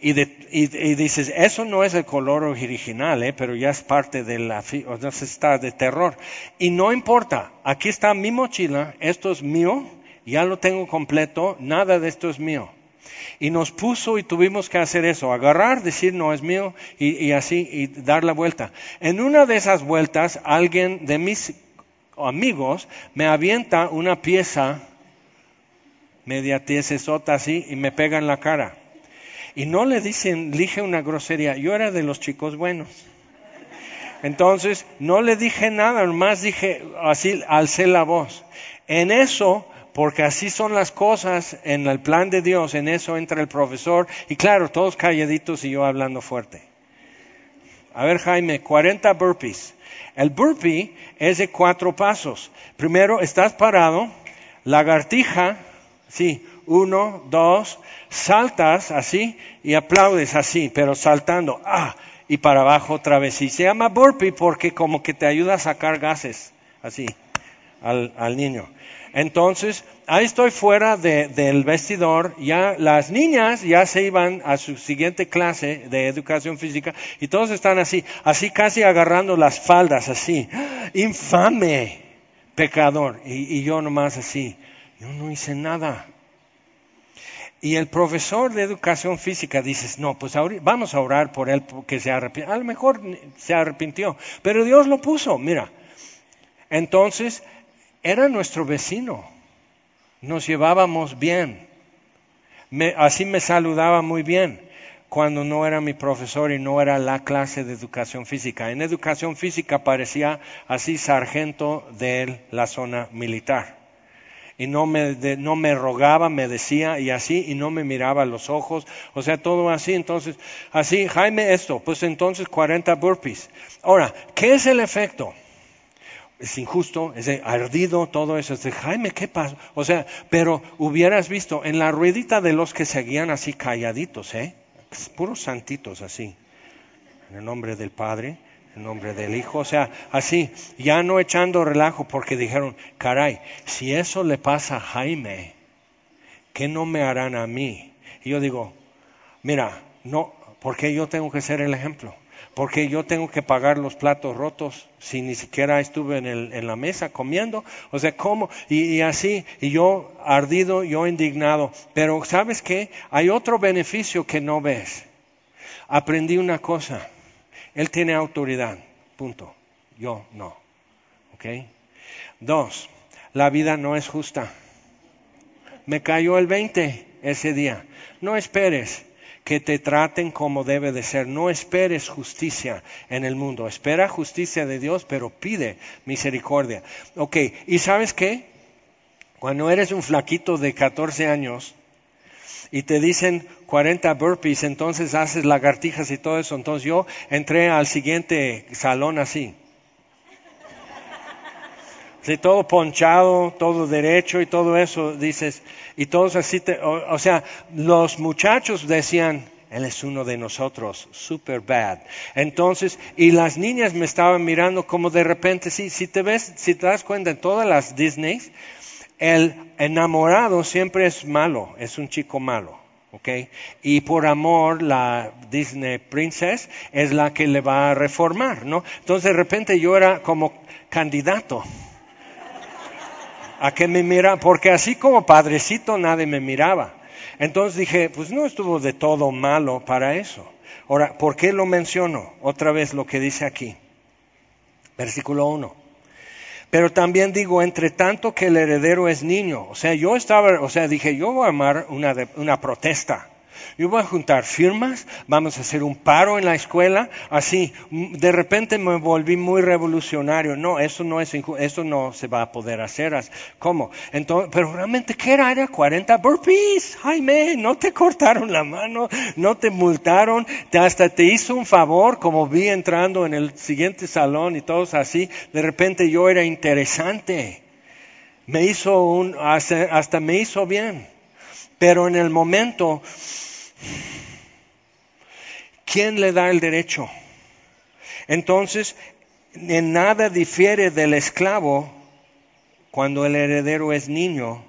Y, y, dices, eso no es el color original, ¿eh? pero ya es parte de la, o sea, está de terror. Y no importa, aquí está mi mochila, esto es mío, ya lo tengo completo, nada de esto es mío. Y nos puso y tuvimos que hacer eso, agarrar, decir no es mío y, así y dar la vuelta. En una de esas vueltas alguien de mis amigos me avienta una pieza media tiesesota así y me pega en la cara. Y no le dicen, dije una grosería, yo era de los chicos buenos. Entonces, no le dije nada, nomás dije, así alcé la voz. En eso, porque así son las cosas en el plan de Dios, en eso entra el profesor, y claro, todos calladitos y yo hablando fuerte. A ver, Jaime, 40 burpees. El burpee es de cuatro pasos. Primero, estás parado, lagartija, sí, uno, dos, saltas así y aplaudes así, pero saltando, ah, y para abajo otra vez. Y se llama burpee porque como que te ayuda a sacar gases, así, al, al niño. Entonces, ahí estoy fuera del vestidor, ya las niñas ya se iban a su siguiente clase de educación física y todos están así, así casi agarrando las faldas, así, infame, pecador. Y, yo nomás así, yo no hice nada. Y el profesor de educación física dice, no, pues vamos a orar por él porque se arrepintió. A lo mejor se arrepintió, pero Dios lo puso, mira. Entonces, era nuestro vecino. Nos llevábamos bien. así me saludaba muy bien cuando no era mi profesor y no era la clase de educación física. En educación física parecía así sargento de la zona militar y no me, no me rogaba, me decía y así, y no me miraba a los ojos, o sea, todo así, entonces, así, Jaime, esto, pues entonces 40 burpees. Ahora, ¿qué es el efecto? Es injusto, es ardido, todo eso. Es de, Jaime, ¿qué pasa? O sea, pero hubieras visto en la ruedita de los que seguían así calladitos, ¿eh? Puros santitos así. En el nombre del Padre, en nombre del Hijo, o sea, así, ya no echando relajo porque dijeron, caray, si eso le pasa a Jaime, ¿qué no me harán a mí? Y yo digo, mira, no, porque yo tengo que ser el ejemplo, porque yo tengo que pagar los platos rotos si ni siquiera estuve en, el, en la mesa comiendo, o sea, ¿cómo? Y, y así, y yo ardido, yo indignado, pero ¿sabes qué? Hay otro beneficio que no ves. Aprendí una cosa él tiene autoridad, punto. Yo no. ¿Ok? Dos, la vida no es justa. Me cayó el 20 ese día. No esperes que te traten como debe de ser. No esperes justicia en el mundo. Espera justicia de Dios, pero pide misericordia. Ok, ¿y sabes qué? Cuando eres un flaquito de 14 años, y te dicen 40 burpees, entonces haces lagartijas y todo eso. Entonces yo entré al siguiente salón así. Sí, todo ponchado, todo derecho y todo eso, dices, y todos así, te, o, sea, los muchachos decían, él es uno de nosotros, super bad. Entonces, y las niñas me estaban mirando como de repente, sí, si te ves, si te das cuenta en todas las Disneys, el enamorado siempre es malo, es un chico malo. ¿ok? Y por amor la Disney Princess es la que le va a reformar, ¿no? Entonces de repente yo era como candidato a que me mira, porque así como padrecito nadie me miraba. Entonces dije, pues no estuvo de todo malo para eso. Ahora, ¿por qué lo menciono? Otra vez lo que dice aquí. Versículo 1. Pero también digo, entre tanto que el heredero es niño. O sea, yo estaba, o sea, dije, yo voy a armar una, una protesta. Yo voy a juntar firmas, vamos a hacer un paro en la escuela, así. De repente me volví muy revolucionario. No, eso no es, eso no se va a poder hacer. ¿Cómo? Entonces, pero realmente, ¿qué era? Era 40 burpees. Jaime, no te cortaron la mano, no te multaron, hasta te hizo un favor, como vi entrando en el siguiente salón y todos así. De repente yo era interesante. Me hizo un, hasta me hizo bien. Pero en el momento ¿Quién le da el derecho? Entonces, en nada difiere del esclavo cuando el heredero es niño,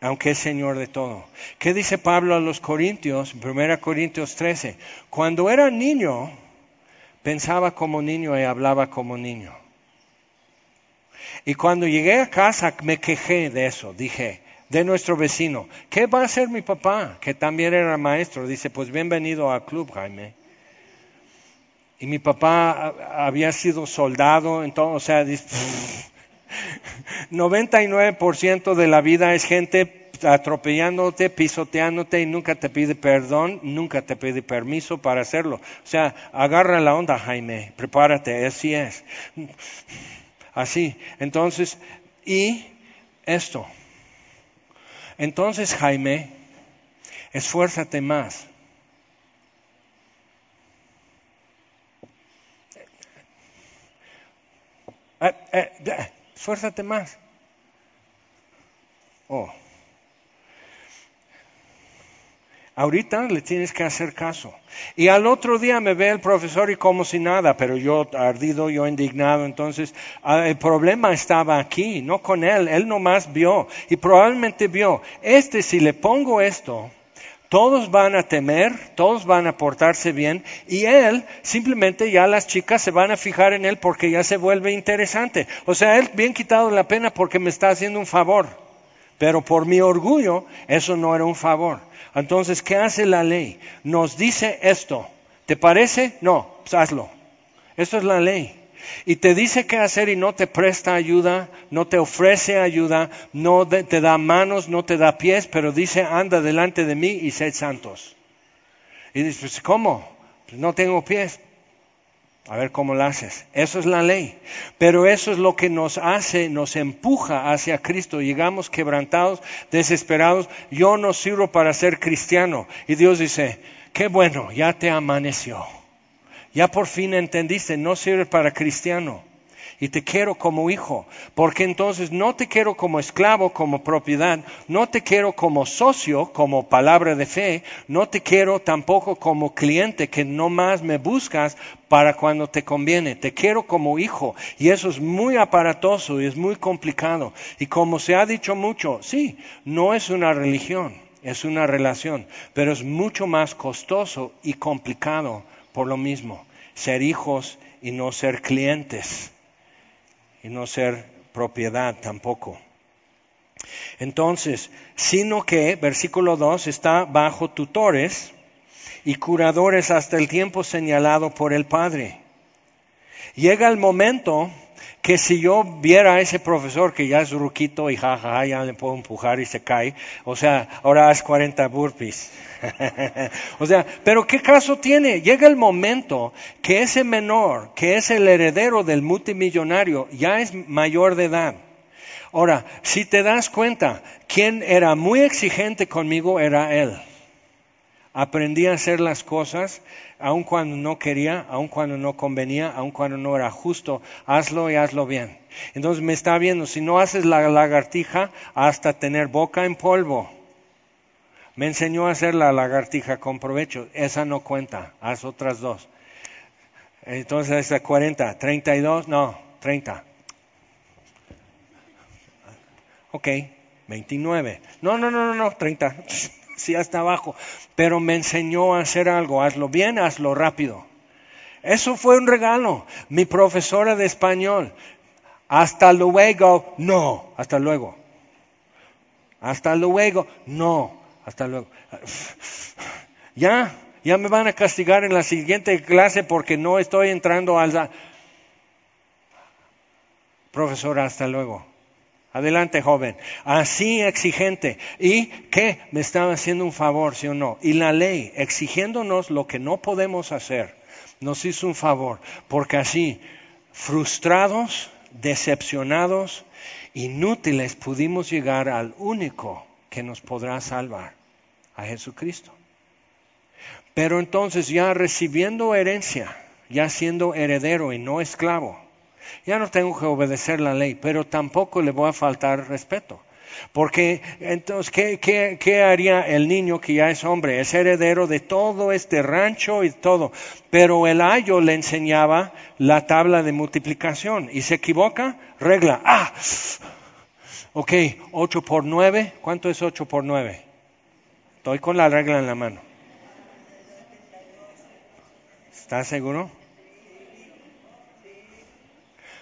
aunque es señor de todo. ¿Qué dice Pablo a los Corintios? 1 Corintios 13. Cuando era niño, pensaba como niño y hablaba como niño. Y cuando llegué a casa me quejé de eso. Dije, de nuestro vecino. ¿Qué va a hacer mi papá? Que también era maestro. Dice, pues bienvenido al club, Jaime. Y mi papá había sido soldado, entonces, o sea, 99% (laughs) de la vida es gente atropellándote, pisoteándote y nunca te pide perdón, nunca te pide permiso para hacerlo. O sea, agarra la onda, Jaime, prepárate, así es. Así. Entonces, y esto. Entonces, Jaime, esfuérzate más. Eh, eh, esfuérzate más. Oh. Ahorita le tienes que hacer caso. Y al otro día me ve el profesor y como si nada, pero yo ardido, yo indignado. Entonces, ah, el problema estaba aquí, no con él. Él nomás vio. Y probablemente vio, este si le pongo esto, todos van a temer, todos van a portarse bien y él, simplemente ya las chicas se van a fijar en él porque ya se vuelve interesante. O sea, él bien quitado la pena porque me está haciendo un favor. Pero por mi orgullo, eso no era un favor. Entonces, ¿qué hace la ley? Nos dice esto. ¿Te parece? No, pues hazlo. Esto es la ley. Y te dice qué hacer y no te presta ayuda, no te ofrece ayuda, no te da manos, no te da pies, pero dice, anda delante de mí y sed santos. Y dices, ¿cómo? Pues no tengo pies. A ver cómo lo haces. Eso es la ley. Pero eso es lo que nos hace, nos empuja hacia Cristo. Llegamos quebrantados, desesperados. Yo no sirvo para ser cristiano. Y Dios dice, qué bueno, ya te amaneció. Ya por fin entendiste, no sirve para cristiano y te quiero como hijo, porque entonces no te quiero como esclavo, como propiedad, no te quiero como socio, como palabra de fe, no te quiero tampoco como cliente que no más me buscas para cuando te conviene, te quiero como hijo. Y eso es muy aparatoso y es muy complicado. Y como se ha dicho mucho, sí, no es una religión, es una relación, pero es mucho más costoso y complicado por lo mismo, ser hijos y no ser clientes y no ser propiedad tampoco. Entonces, sino que, versículo 2, está bajo tutores y curadores hasta el tiempo señalado por el Padre. Llega el momento que si yo viera a ese profesor que ya es ruquito y jajaja, ya le puedo empujar y se cae, o sea, ahora haz 40 burpees. (laughs) o sea, pero ¿qué caso tiene? Llega el momento que ese menor, que es el heredero del multimillonario, ya es mayor de edad. Ahora, si te das cuenta, quien era muy exigente conmigo era él. Aprendí a hacer las cosas aun cuando no quería, aun cuando no convenía, aun cuando no era justo. Hazlo y hazlo bien. Entonces me está viendo, si no haces la lagartija hasta tener boca en polvo. Me enseñó a hacer la lagartija con provecho. Esa no cuenta. Haz otras dos. Entonces, esa 40. 32, no, 30. Ok, 29. No, no, no, no, no, 30. (laughs) Sí, hasta abajo. Pero me enseñó a hacer algo. Hazlo bien, hazlo rápido. Eso fue un regalo. Mi profesora de español. Hasta luego. No, hasta luego. Hasta luego. No. Hasta luego. (sighs) Ya, ya me van a castigar en la siguiente clase porque no estoy entrando al... Profesora, hasta luego. Adelante, joven. Así exigente. ¿Y qué? Me estaba haciendo un favor, sí o no. Y la ley, exigiéndonos lo que no podemos hacer, nos hizo un favor. Porque así, frustrados, decepcionados, inútiles, pudimos llegar al único que nos podrá salvar a Jesucristo. Pero entonces ya recibiendo herencia, ya siendo heredero y no esclavo, ya no tengo que obedecer la ley, pero tampoco le voy a faltar respeto. Porque entonces, ¿qué, haría el niño que ya es hombre? Es heredero de todo este rancho y todo. Pero el ayo le enseñaba la tabla de multiplicación. Y se equivoca, regla. Ah, ok, 8 por 9. ¿Cuánto es 8 por 9? Estoy con la regla en la mano. ¿Estás seguro?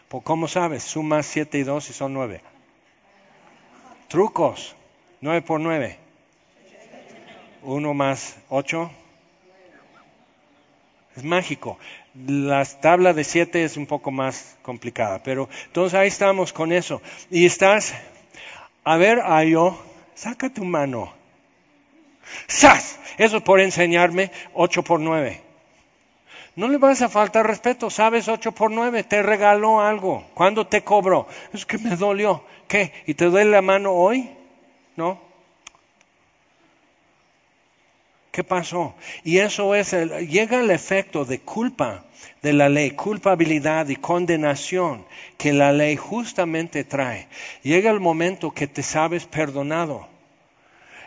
Pues, ¿Cómo sabes? Suma 7 y 2 y son 9. Trucos. 9 por 9. 1 más 8. Es mágico. La tabla de 7 es un poco más complicada, pero entonces ahí estamos con eso. Y estás, a ver, Ayo, saca tu mano. ¡Sas! Eso por enseñarme 8 por 9. No le vas a faltar respeto, sabes 8 por 9, te regaló algo. ¿Cuándo te cobró? Es que me dolió. ¿Qué? ¿Y te duele la mano hoy? ¿No? ¿Qué pasó? Y eso es, el, llega el efecto de culpa de la ley, culpabilidad y condenación que la ley justamente trae. Llega el momento que te sabes perdonado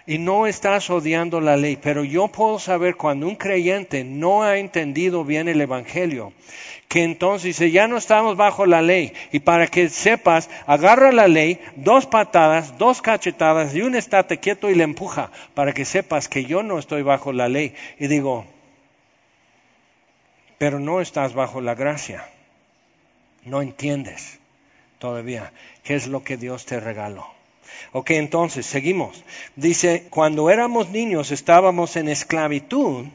y no estás odiando la ley, pero yo puedo saber cuando un creyente no ha entendido bien el Evangelio, que entonces dice, ya no estamos bajo la ley, y para que sepas, agarra la ley, dos patadas, dos cachetadas, y un estate quieto y le empuja, para que sepas que yo no estoy bajo la ley. Y digo, pero no estás bajo la gracia, no entiendes todavía qué es lo que Dios te regaló. Ok, entonces, seguimos. Dice, cuando éramos niños estábamos en esclavitud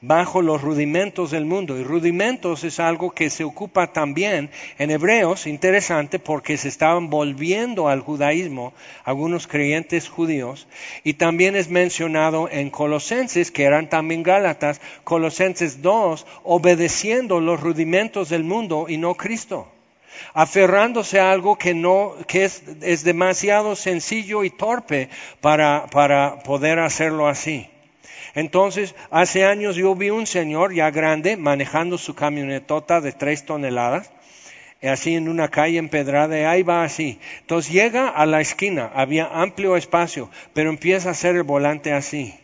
bajo los rudimentos del mundo. Y rudimentos es algo que se ocupa también en Hebreos, interesante, porque se estaban volviendo al judaísmo algunos creyentes judíos. Y también es mencionado en Colosenses, que eran también Gálatas, Colosenses 2, obedeciendo los rudimentos del mundo y no Cristo aferrándose a algo que no, que es, es demasiado sencillo y torpe para, para poder hacerlo así. Entonces, hace años yo vi un señor ya grande manejando su camionetota de tres toneladas, así en una calle empedrada, y ahí va así. Entonces llega a la esquina, había amplio espacio, pero empieza a hacer el volante así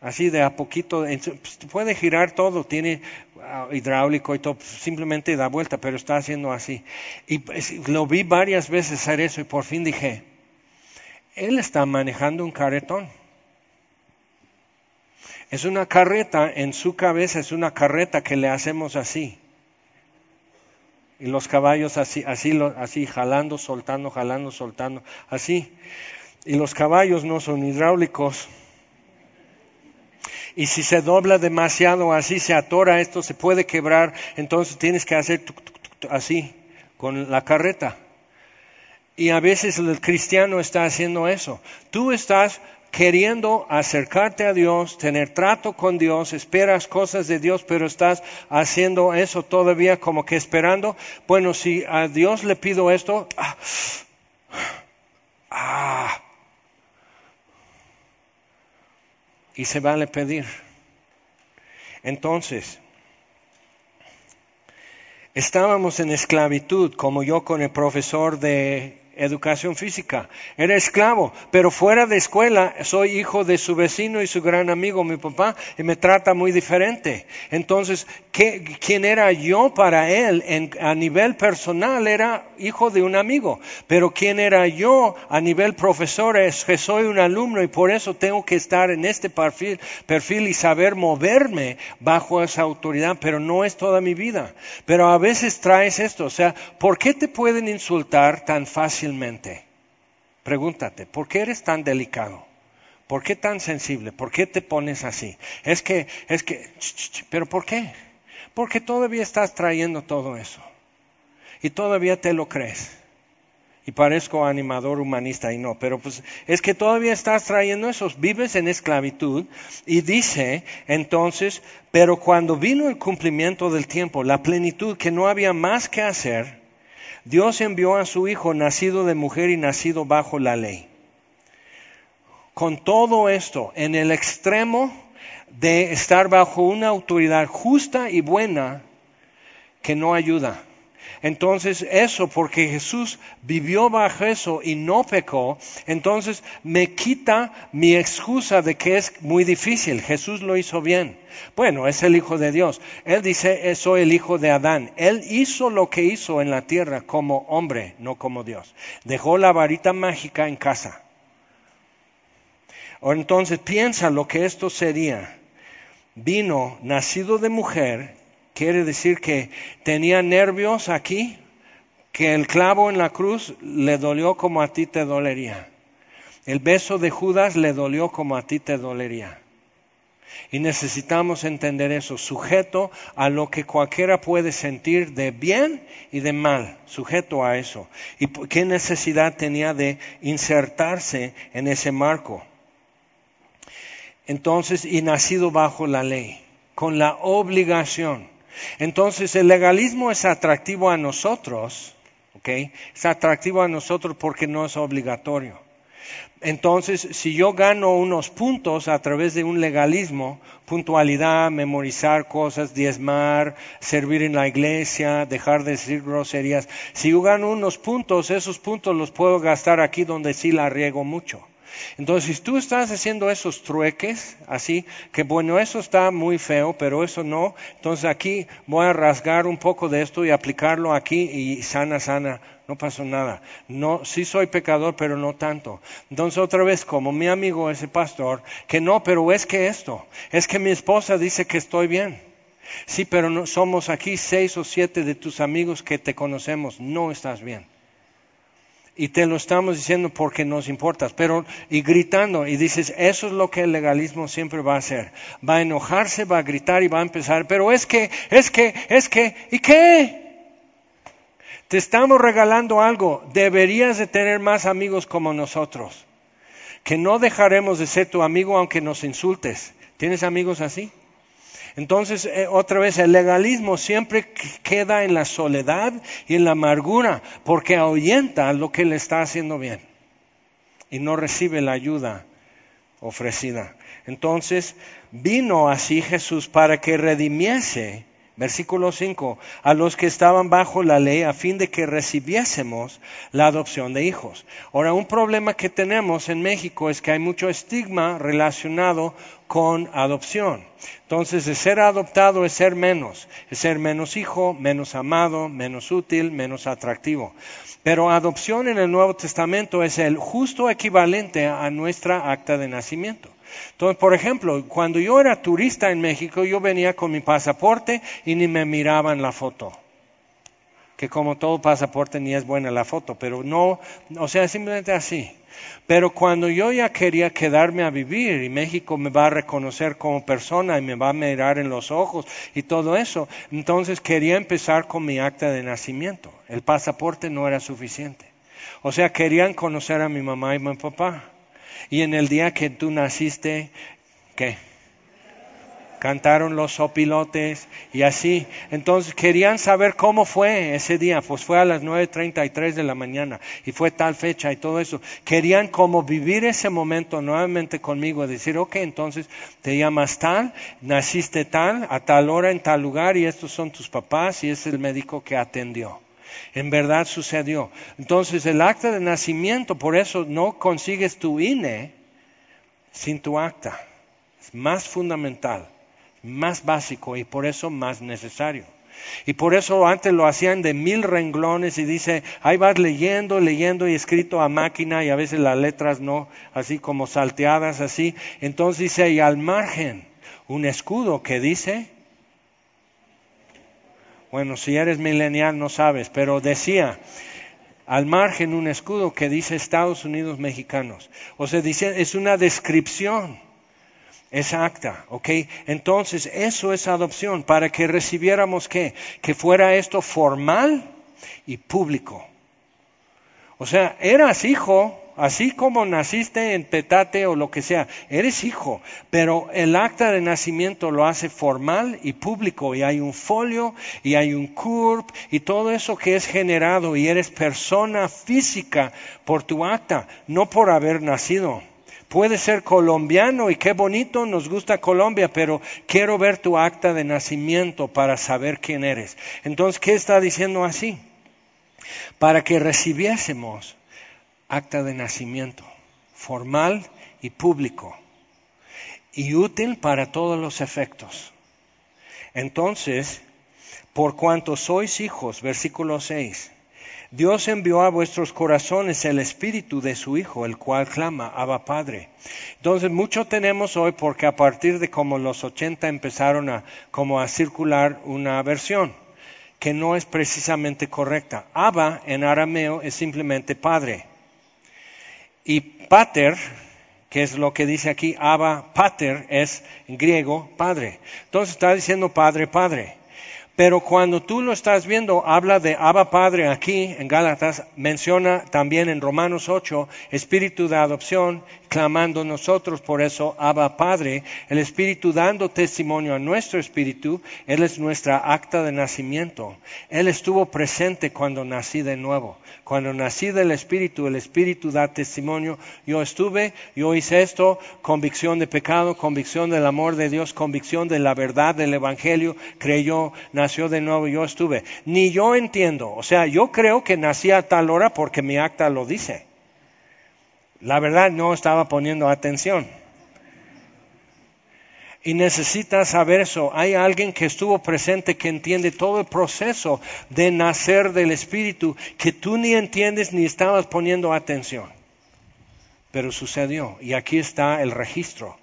así de a poquito, pues, puede girar todo, tiene ah, hidráulico y todo, pues, simplemente da vuelta, pero está haciendo así. Y pues, lo vi varias veces hacer eso y por fin dije, él está manejando un carretón. Es una carreta, en su cabeza es una carreta que le hacemos así. Y los caballos así, así, así, jalando, soltando, jalando, soltando, así. Y los caballos no son hidráulicos y si se dobla demasiado así, se atora esto, se puede quebrar, entonces tienes que hacer así con la carreta. Y a veces el cristiano está haciendo eso. Tú estás queriendo acercarte a Dios, tener trato con Dios, esperas cosas de Dios, pero estás haciendo eso todavía como que esperando. Bueno, si a Dios le pido esto, ah, ah y se vale pedir. Entonces, estábamos en esclavitud, como yo con el profesor de educación física. Era esclavo, pero fuera de escuela soy hijo de su vecino y su gran amigo, mi papá, y me trata muy diferente. Entonces, ¿qué, ¿quién era yo para él a nivel personal? Era hijo de un amigo, pero ¿quién era yo a nivel profesor? Es que soy un alumno y por eso tengo que estar en este perfil, y saber moverme bajo esa autoridad, pero no es toda mi vida. Pero a veces traes esto, o sea, ¿por qué te pueden insultar tan fácil? Pregúntate, ¿por qué eres tan delicado? ¿Por qué tan sensible? ¿Por qué te pones así? Es que, es que, pero ¿por qué? Porque todavía estás trayendo todo eso. Y todavía te lo crees. Y parezco animador humanista y no, pero pues es que todavía estás trayendo eso. Vives en esclavitud y dice entonces, pero cuando vino el cumplimiento del tiempo, la plenitud que no había más que hacer, Dios envió a su Hijo nacido de mujer y nacido bajo la ley. Con todo esto, en el extremo de estar bajo una autoridad justa y buena que no ayuda. Entonces eso, porque Jesús vivió bajo eso y no pecó, entonces me quita mi excusa de que es muy difícil. Jesús lo hizo bien. Bueno, es el Hijo de Dios. Él dice, soy el Hijo de Adán. Él hizo lo que hizo en la tierra como hombre, no como Dios. Dejó la varita mágica en casa. Entonces piensa lo que esto sería. Vino nacido de mujer, Quiere decir que tenía nervios aquí, que el clavo en la cruz le dolió como a ti te dolería. El beso de Judas le dolió como a ti te dolería. Y necesitamos entender eso, sujeto a lo que cualquiera puede sentir de bien y de mal, sujeto a eso. ¿Y qué necesidad tenía de insertarse en ese marco? Entonces, y nacido bajo la ley, con la obligación. Entonces, el legalismo es atractivo a nosotros, ¿ok? Es atractivo a nosotros porque no es obligatorio. Entonces, si yo gano unos puntos a través de un legalismo, puntualidad, memorizar cosas, diezmar, servir en la iglesia, dejar de decir groserías, si yo gano unos puntos, esos puntos los puedo gastar aquí donde sí la riego mucho. Entonces, si tú estás haciendo esos trueques, así, que bueno, eso está muy feo, pero eso no, entonces aquí voy a rasgar un poco de esto y aplicarlo aquí y sana, sana, no pasó nada. No, sí soy pecador, pero no tanto. Entonces otra vez, como mi amigo ese pastor, que no, pero es que esto, es que mi esposa dice que estoy bien. Sí, pero no, somos aquí seis o siete de tus amigos que te conocemos, no estás bien y te lo estamos diciendo porque nos importas, pero y gritando y dices, eso es lo que el legalismo siempre va a hacer. Va a enojarse, va a gritar y va a empezar, pero es que, es que, es que, ¿y qué? Te estamos regalando algo, deberías de tener más amigos como nosotros, que no dejaremos de ser tu amigo aunque nos insultes. ¿Tienes amigos así? Entonces, eh, otra vez, el legalismo siempre queda en la soledad y en la amargura, porque ahuyenta lo que le está haciendo bien y no recibe la ayuda ofrecida. Entonces, vino así Jesús para que redimiese Versículo 5, a los que estaban bajo la ley a fin de que recibiésemos la adopción de hijos. Ahora, un problema que tenemos en México es que hay mucho estigma relacionado con adopción. Entonces, de ser adoptado es ser menos, es ser menos hijo, menos amado, menos útil, menos atractivo. Pero adopción en el Nuevo Testamento es el justo equivalente a nuestra acta de nacimiento. Entonces, por ejemplo, cuando yo era turista en México, yo venía con mi pasaporte y ni me miraban la foto. Que como todo pasaporte ni es buena la foto, pero no, o sea, simplemente así. Pero cuando yo ya quería quedarme a vivir y México me va a reconocer como persona y me va a mirar en los ojos y todo eso, entonces quería empezar con mi acta de nacimiento. El pasaporte no era suficiente. O sea, querían conocer a mi mamá y mi papá. Y en el día que tú naciste, ¿qué? Cantaron los sopilotes y así. Entonces querían saber cómo fue ese día. Pues fue a las 9.33 de la mañana y fue tal fecha y todo eso. Querían como vivir ese momento nuevamente conmigo. Decir, ok, entonces te llamas tal, naciste tal, a tal hora en tal lugar y estos son tus papás y es el médico que atendió. En verdad sucedió. Entonces el acta de nacimiento, por eso no consigues tu INE sin tu acta. Es más fundamental, más básico y por eso más necesario. Y por eso antes lo hacían de mil renglones y dice, ahí vas leyendo, leyendo y escrito a máquina y a veces las letras no, así como salteadas así. Entonces dice, y al margen, un escudo que dice bueno, si eres milenial no sabes, pero decía al margen un escudo que dice Estados Unidos mexicanos. O sea, dice, es una descripción exacta, ¿ok? Entonces, eso es adopción, para que recibiéramos qué? Que fuera esto formal y público. O sea, eras hijo, así como naciste en petate o lo que sea, eres hijo, pero el acta de nacimiento lo hace formal y público y hay un folio y hay un CURP y todo eso que es generado y eres persona física por tu acta, no por haber nacido. Puede ser colombiano y qué bonito, nos gusta Colombia, pero quiero ver tu acta de nacimiento para saber quién eres. Entonces, ¿qué está diciendo así? Para que recibiésemos acta de nacimiento, formal y público, y útil para todos los efectos. Entonces, por cuanto sois hijos, versículo 6, Dios envió a vuestros corazones el espíritu de su Hijo, el cual clama, Abba Padre. Entonces, mucho tenemos hoy porque a partir de como los 80 empezaron a, como a circular una versión que no es precisamente correcta. Abba en arameo es simplemente padre. Y pater, que es lo que dice aquí, Abba Pater es griego Padre. Entonces está diciendo Padre, Padre. Pero cuando tú lo estás viendo, habla de Abba Padre aquí en Gálatas, menciona también en Romanos 8, espíritu de adopción, clamando nosotros por eso, Abba Padre, el espíritu dando testimonio a nuestro espíritu, Él es nuestra acta de nacimiento. Él estuvo presente cuando nací de nuevo. Cuando nací del espíritu, el espíritu da testimonio, yo estuve, yo hice esto, convicción de pecado, convicción del amor de Dios, convicción de la verdad del Evangelio, creyó, nació de nuevo, yo estuve. Ni yo entiendo, o sea, yo creo que nací a tal hora porque mi acta lo dice. La verdad no estaba poniendo atención. Y necesitas saber eso. Hay alguien que estuvo presente que entiende todo el proceso de nacer del Espíritu que tú ni entiendes ni estabas poniendo atención. Pero sucedió. Y aquí está el registro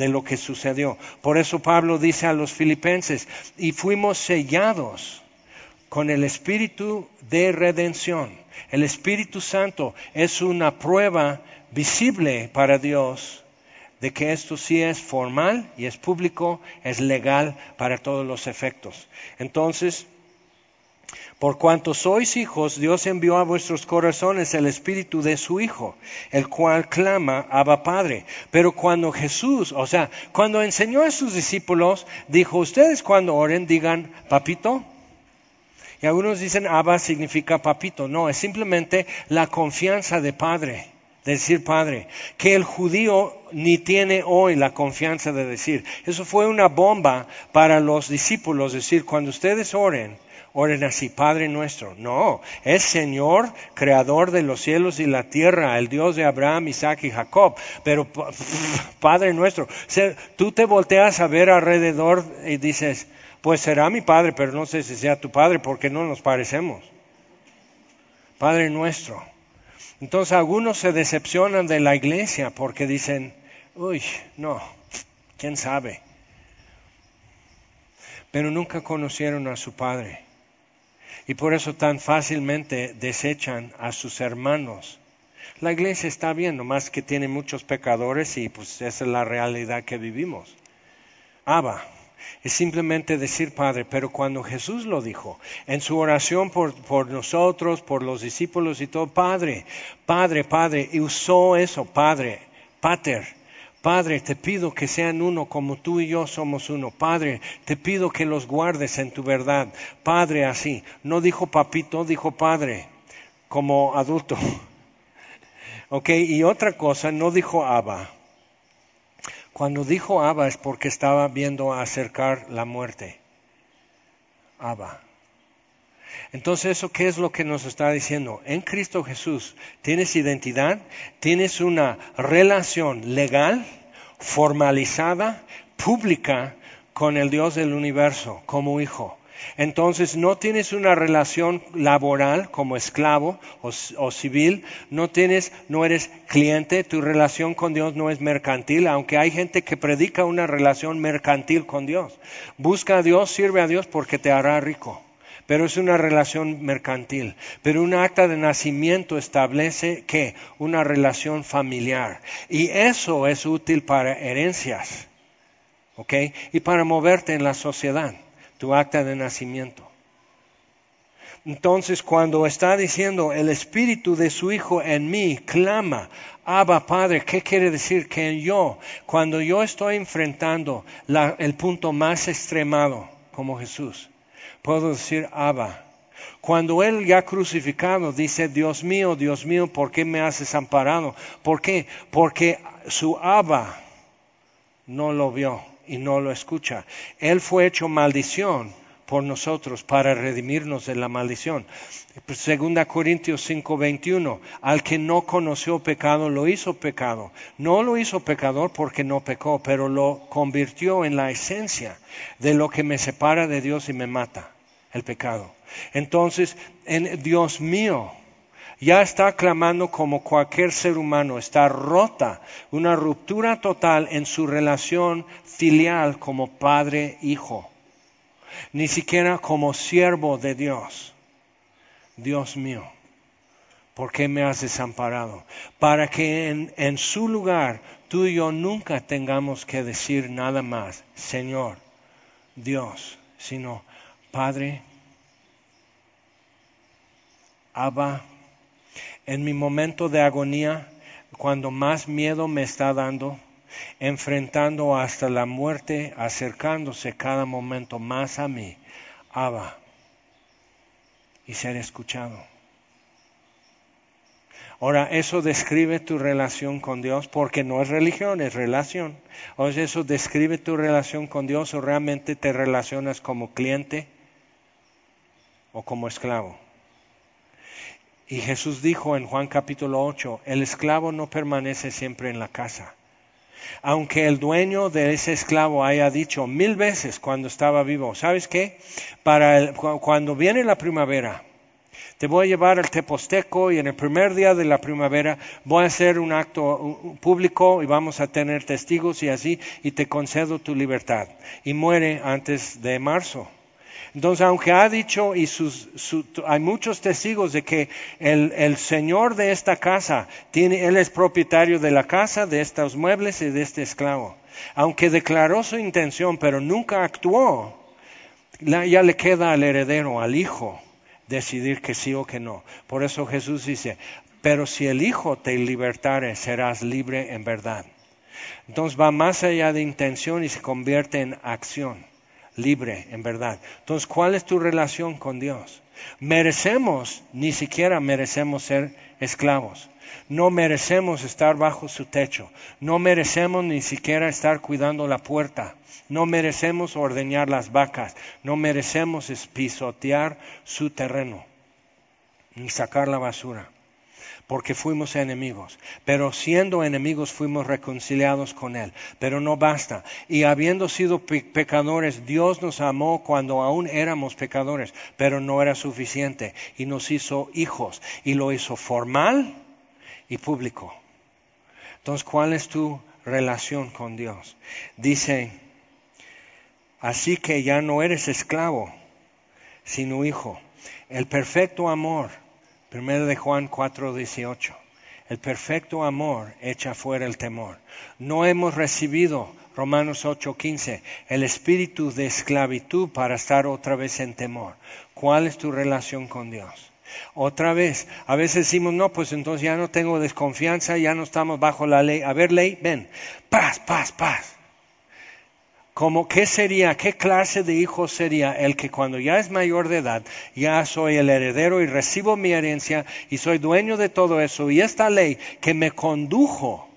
de lo que sucedió. Por eso Pablo dice a los filipenses, y fuimos sellados con el espíritu de redención. El Espíritu Santo es una prueba visible para Dios de que esto sí es formal y es público, es legal para todos los efectos. Entonces, por cuanto sois hijos, Dios envió a vuestros corazones el espíritu de su Hijo, el cual clama, Abba Padre. Pero cuando Jesús, o sea, cuando enseñó a sus discípulos, dijo, ustedes cuando oren digan, papito. Y algunos dicen, Abba significa papito. No, es simplemente la confianza de Padre decir Padre, que el judío ni tiene hoy la confianza de decir. Eso fue una bomba para los discípulos, decir, cuando ustedes oren, oren así, Padre nuestro. No, es Señor, creador de los cielos y la tierra, el Dios de Abraham, Isaac y Jacob. Pero (laughs) Padre nuestro, tú te volteas a ver alrededor y dices, pues será mi Padre, pero no sé si sea tu Padre porque no nos parecemos. Padre nuestro. Entonces algunos se decepcionan de la iglesia porque dicen, uy, no, quién sabe. Pero nunca conocieron a su Padre. Y por eso tan fácilmente desechan a sus hermanos. La iglesia está bien, nomás que tiene muchos pecadores y pues esa es la realidad que vivimos. Abba, es simplemente decir Padre, pero cuando Jesús lo dijo, en su oración por, por, nosotros, por los discípulos y todo, Padre, Padre, Padre, y usó eso, Padre, Pater, Padre, te pido que sean uno como tú y yo somos uno. Padre, te pido que los guardes en tu verdad. Padre, así. No dijo papito, dijo Padre, como adulto. (laughs) ok, y otra cosa, no dijo Abba. Cuando dijo Abba es porque estaba viendo acercar la muerte. Abba. Entonces, ¿eso qué es lo que nos está diciendo? En Cristo Jesús tienes identidad, tienes una relación legal, formalizada, pública con el Dios del universo como hijo. Entonces no tienes una relación laboral como esclavo o, civil, no tienes, no eres cliente, tu relación con Dios no es mercantil, aunque hay gente que predica una relación mercantil con Dios. Busca a Dios, sirve a Dios porque te hará rico. Pero es una relación mercantil. Pero un acta de nacimiento establece que una relación familiar. Y eso es útil para herencias. ¿Ok? Y para moverte en la sociedad tu acta de nacimiento. Entonces, cuando está diciendo el espíritu de su Hijo en mí clama, Abba Padre, ¿qué quiere decir? Que yo, cuando yo estoy enfrentando el punto más extremado como Jesús, puedo decir Abba. Cuando Él ya crucificado dice, Dios mío, Dios mío, ¿por qué me has desamparado? ¿Por qué? Porque su Abba no lo vio y no lo escucha. Él fue hecho maldición por nosotros para redimirnos de la maldición. Segunda Corintios 5:21, al que no conoció pecado lo hizo pecado. No lo hizo pecador porque no pecó, pero lo convirtió en la esencia de lo que me separa de Dios y me mata, el pecado. Entonces, en Dios mío, ya está clamando como cualquier ser humano, está rota, una ruptura total en su relación filial como padre-hijo, ni siquiera como siervo de Dios. Dios mío, ¿por qué me has desamparado? Para que en, en su lugar tú y yo nunca tengamos que decir nada más, Señor, Dios, sino Padre, Abba, en mi momento de agonía, cuando más miedo me está dando, enfrentando hasta la muerte, acercándose cada momento más a mí, Abba, y ser escuchado. Ahora, eso describe tu relación con Dios, porque no es religión, es relación. O eso describe tu relación con Dios o realmente te relacionas como cliente o como esclavo. Y Jesús dijo en Juan capítulo 8, el esclavo no permanece siempre en la casa. Aunque el dueño de ese esclavo haya dicho mil veces cuando estaba vivo, ¿sabes qué? Para cuando viene la primavera, te voy a llevar al Teposteco y en el primer día de la primavera voy a hacer un acto público y vamos a tener testigos y así, y te concedo tu libertad. Y muere antes de marzo. Entonces, aunque ha dicho, y hay muchos testigos de que el, el, señor de esta casa, tiene, él es propietario de la casa, de estos muebles y de este esclavo. Aunque declaró su intención, pero nunca actuó, ya le queda al heredero, al hijo, decidir que sí o que no. Por eso Jesús dice, pero si el hijo te libertare, serás libre en verdad. Entonces va más allá de intención y se convierte en acción libre, en verdad. Entonces, ¿cuál es tu relación con Dios? Merecemos, ni siquiera merecemos ser esclavos. No merecemos estar bajo su techo. No merecemos ni siquiera estar cuidando la puerta. No merecemos ordeñar las vacas. No merecemos pisotear su terreno ni sacar la basura porque fuimos enemigos. Pero siendo enemigos fuimos reconciliados con Él. Pero no basta. Y habiendo sido pecadores, Dios nos amó cuando aún éramos pecadores, pero no era suficiente. Y nos hizo hijos. Y lo hizo formal y público. Entonces, ¿cuál es tu relación con Dios? Dice, así que ya no eres esclavo, sino hijo. El perfecto amor Primero de Juan 4:18. El perfecto amor echa fuera el temor. No hemos recibido, Romanos 8:15, el espíritu de esclavitud para estar otra vez en temor. ¿Cuál es tu relación con Dios? Otra vez, a veces decimos, no, pues entonces ya no tengo desconfianza, ya no estamos bajo la ley. A ver, ley, ven, paz, paz, paz como qué sería, qué clase de hijo sería el que cuando ya es mayor de edad, ya soy el heredero y recibo mi herencia y soy dueño de todo eso. Y esta ley que me condujo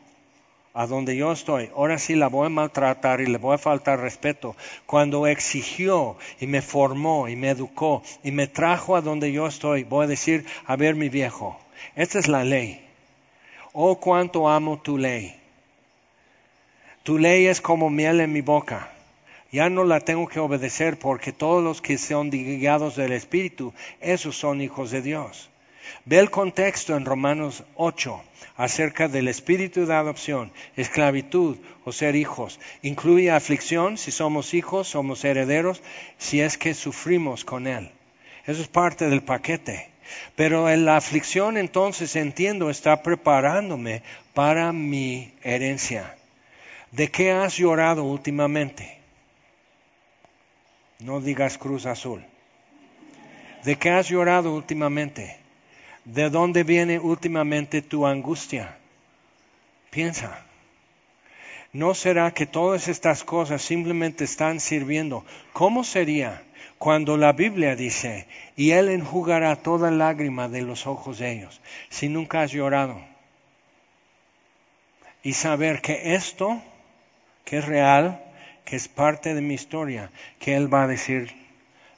a donde yo estoy, ahora sí la voy a maltratar y le voy a faltar respeto. Cuando exigió y me formó y me educó y me trajo a donde yo estoy, voy a decir, a ver mi viejo, esta es la ley. Oh, cuánto amo tu ley. Tu ley es como miel en mi boca ya no la tengo que obedecer porque todos los que son guiados del Espíritu, esos son hijos de Dios. Ve el contexto en Romanos 8 acerca del espíritu de adopción, esclavitud o ser hijos. Incluye aflicción, si somos hijos, somos herederos, si es que sufrimos con Él. Eso es parte del paquete. Pero en la aflicción entonces entiendo está preparándome para mi herencia. ¿De qué has llorado últimamente? No digas Cruz Azul. ¿De qué has llorado últimamente? ¿De dónde viene últimamente tu angustia? Piensa. ¿No será que todas estas cosas simplemente están sirviendo? ¿Cómo sería cuando la Biblia dice, y Él enjugará toda lágrima de los ojos de ellos, si nunca has llorado? Y saber que esto, que es real, que es parte de mi historia, que él va a decir,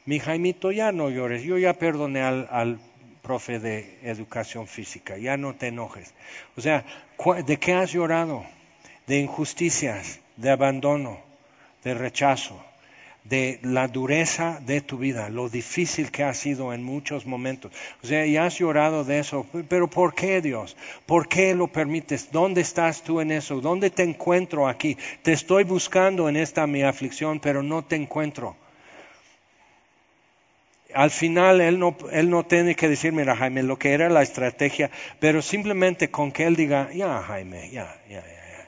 mi Jaimito, ya no llores, yo ya perdoné al, al profe de educación física, ya no te enojes. O sea, ¿de qué has llorado? De injusticias, de abandono, de rechazo, de la dureza de tu vida, lo difícil que ha sido en muchos momentos. O sea, ya has llorado de eso, pero ¿por qué Dios? ¿Por qué lo permites? ¿Dónde estás tú en eso? ¿Dónde te encuentro aquí? Te estoy buscando en esta mi aflicción, pero no te encuentro. Al final él no, él no tiene que decir, mira Jaime, lo que era la estrategia, pero simplemente con que él diga, ya Jaime, ya, ya, ya, ya.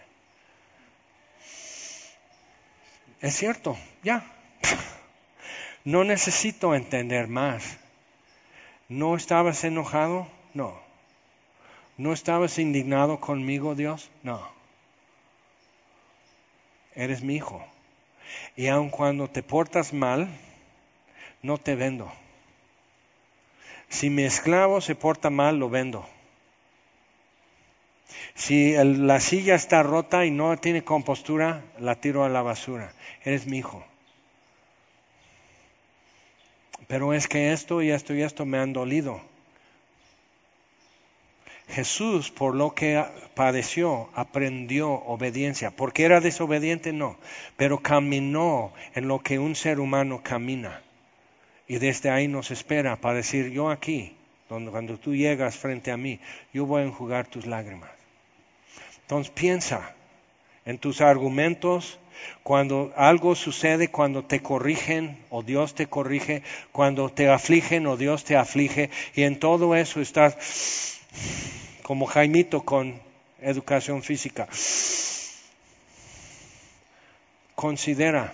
es cierto, ya. No necesito entender más. ¿No estabas enojado? No. ¿No estabas indignado conmigo, Dios? No. Eres mi hijo. Y aun cuando te portas mal, no te vendo. Si mi esclavo se porta mal, lo vendo. Si la silla está rota y no tiene compostura, la tiro a la basura. Eres mi hijo. Pero es que esto y esto y esto me han dolido. Jesús, por lo que padeció, aprendió obediencia. ¿Porque era desobediente? No. Pero caminó en lo que un ser humano camina. Y desde ahí nos espera para decir, yo aquí, donde, cuando tú llegas frente a mí, yo voy a enjugar tus lágrimas. Entonces piensa en tus argumentos, cuando algo sucede, cuando te corrigen o Dios te corrige, cuando te afligen o Dios te aflige, y en todo eso estás como Jaimito con educación física. Considera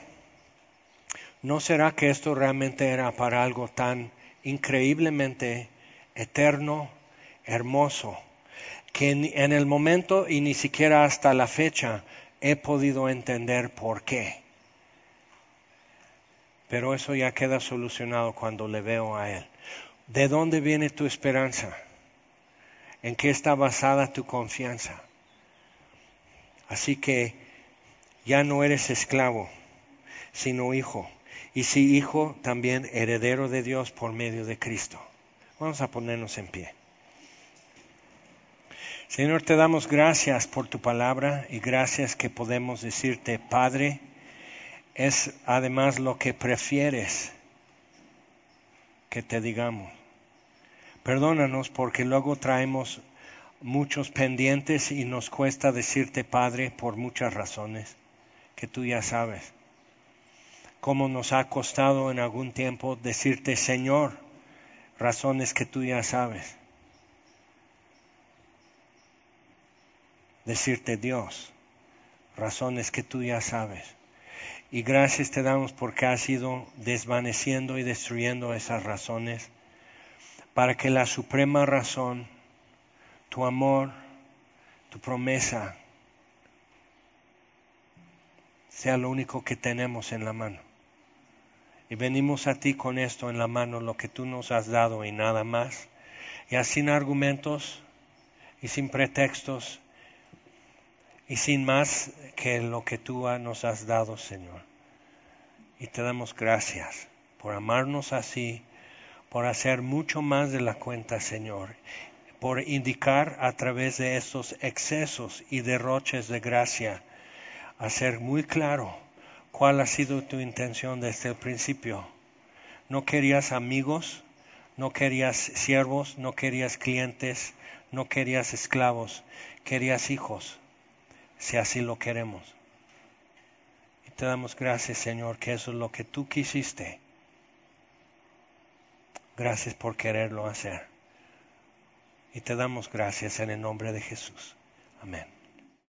¿No será que esto realmente era para algo tan increíblemente eterno, hermoso, que en, el momento y ni siquiera hasta la fecha he podido entender por qué? Pero eso ya queda solucionado cuando le veo a Él. ¿De dónde viene tu esperanza? ¿En qué está basada tu confianza? Así que ya no eres esclavo, sino hijo y si hijo, también heredero de Dios por medio de Cristo. Vamos a ponernos en pie. Señor, te damos gracias por tu palabra y gracias que podemos decirte, Padre, es además lo que prefieres que te digamos. Perdónanos porque luego traemos muchos pendientes y nos cuesta decirte Padre por muchas razones que tú ya sabes como nos ha costado en algún tiempo decirte Señor, razones que tú ya sabes. Decirte Dios, razones que tú ya sabes. Y gracias te damos porque has ido desvaneciendo y destruyendo esas razones para que la suprema razón, tu amor, tu promesa, sea lo único que tenemos en la mano. Y venimos a ti con esto en la mano, lo que tú nos has dado y nada más. Ya sin argumentos y sin pretextos y sin más que lo que tú nos has dado, Señor. Y te damos gracias por amarnos así, por hacer mucho más de la cuenta, Señor, por indicar a través de estos excesos y derroches de gracia, hacer muy claro ¿Cuál ha sido tu intención desde el principio? ¿No querías amigos? ¿No querías siervos? ¿No querías clientes? ¿No querías esclavos? Querías hijos, si así lo queremos. Y te damos gracias, Señor, que eso es lo que tú quisiste. Gracias por quererlo hacer. Y te damos gracias en el nombre de Jesús. Amén.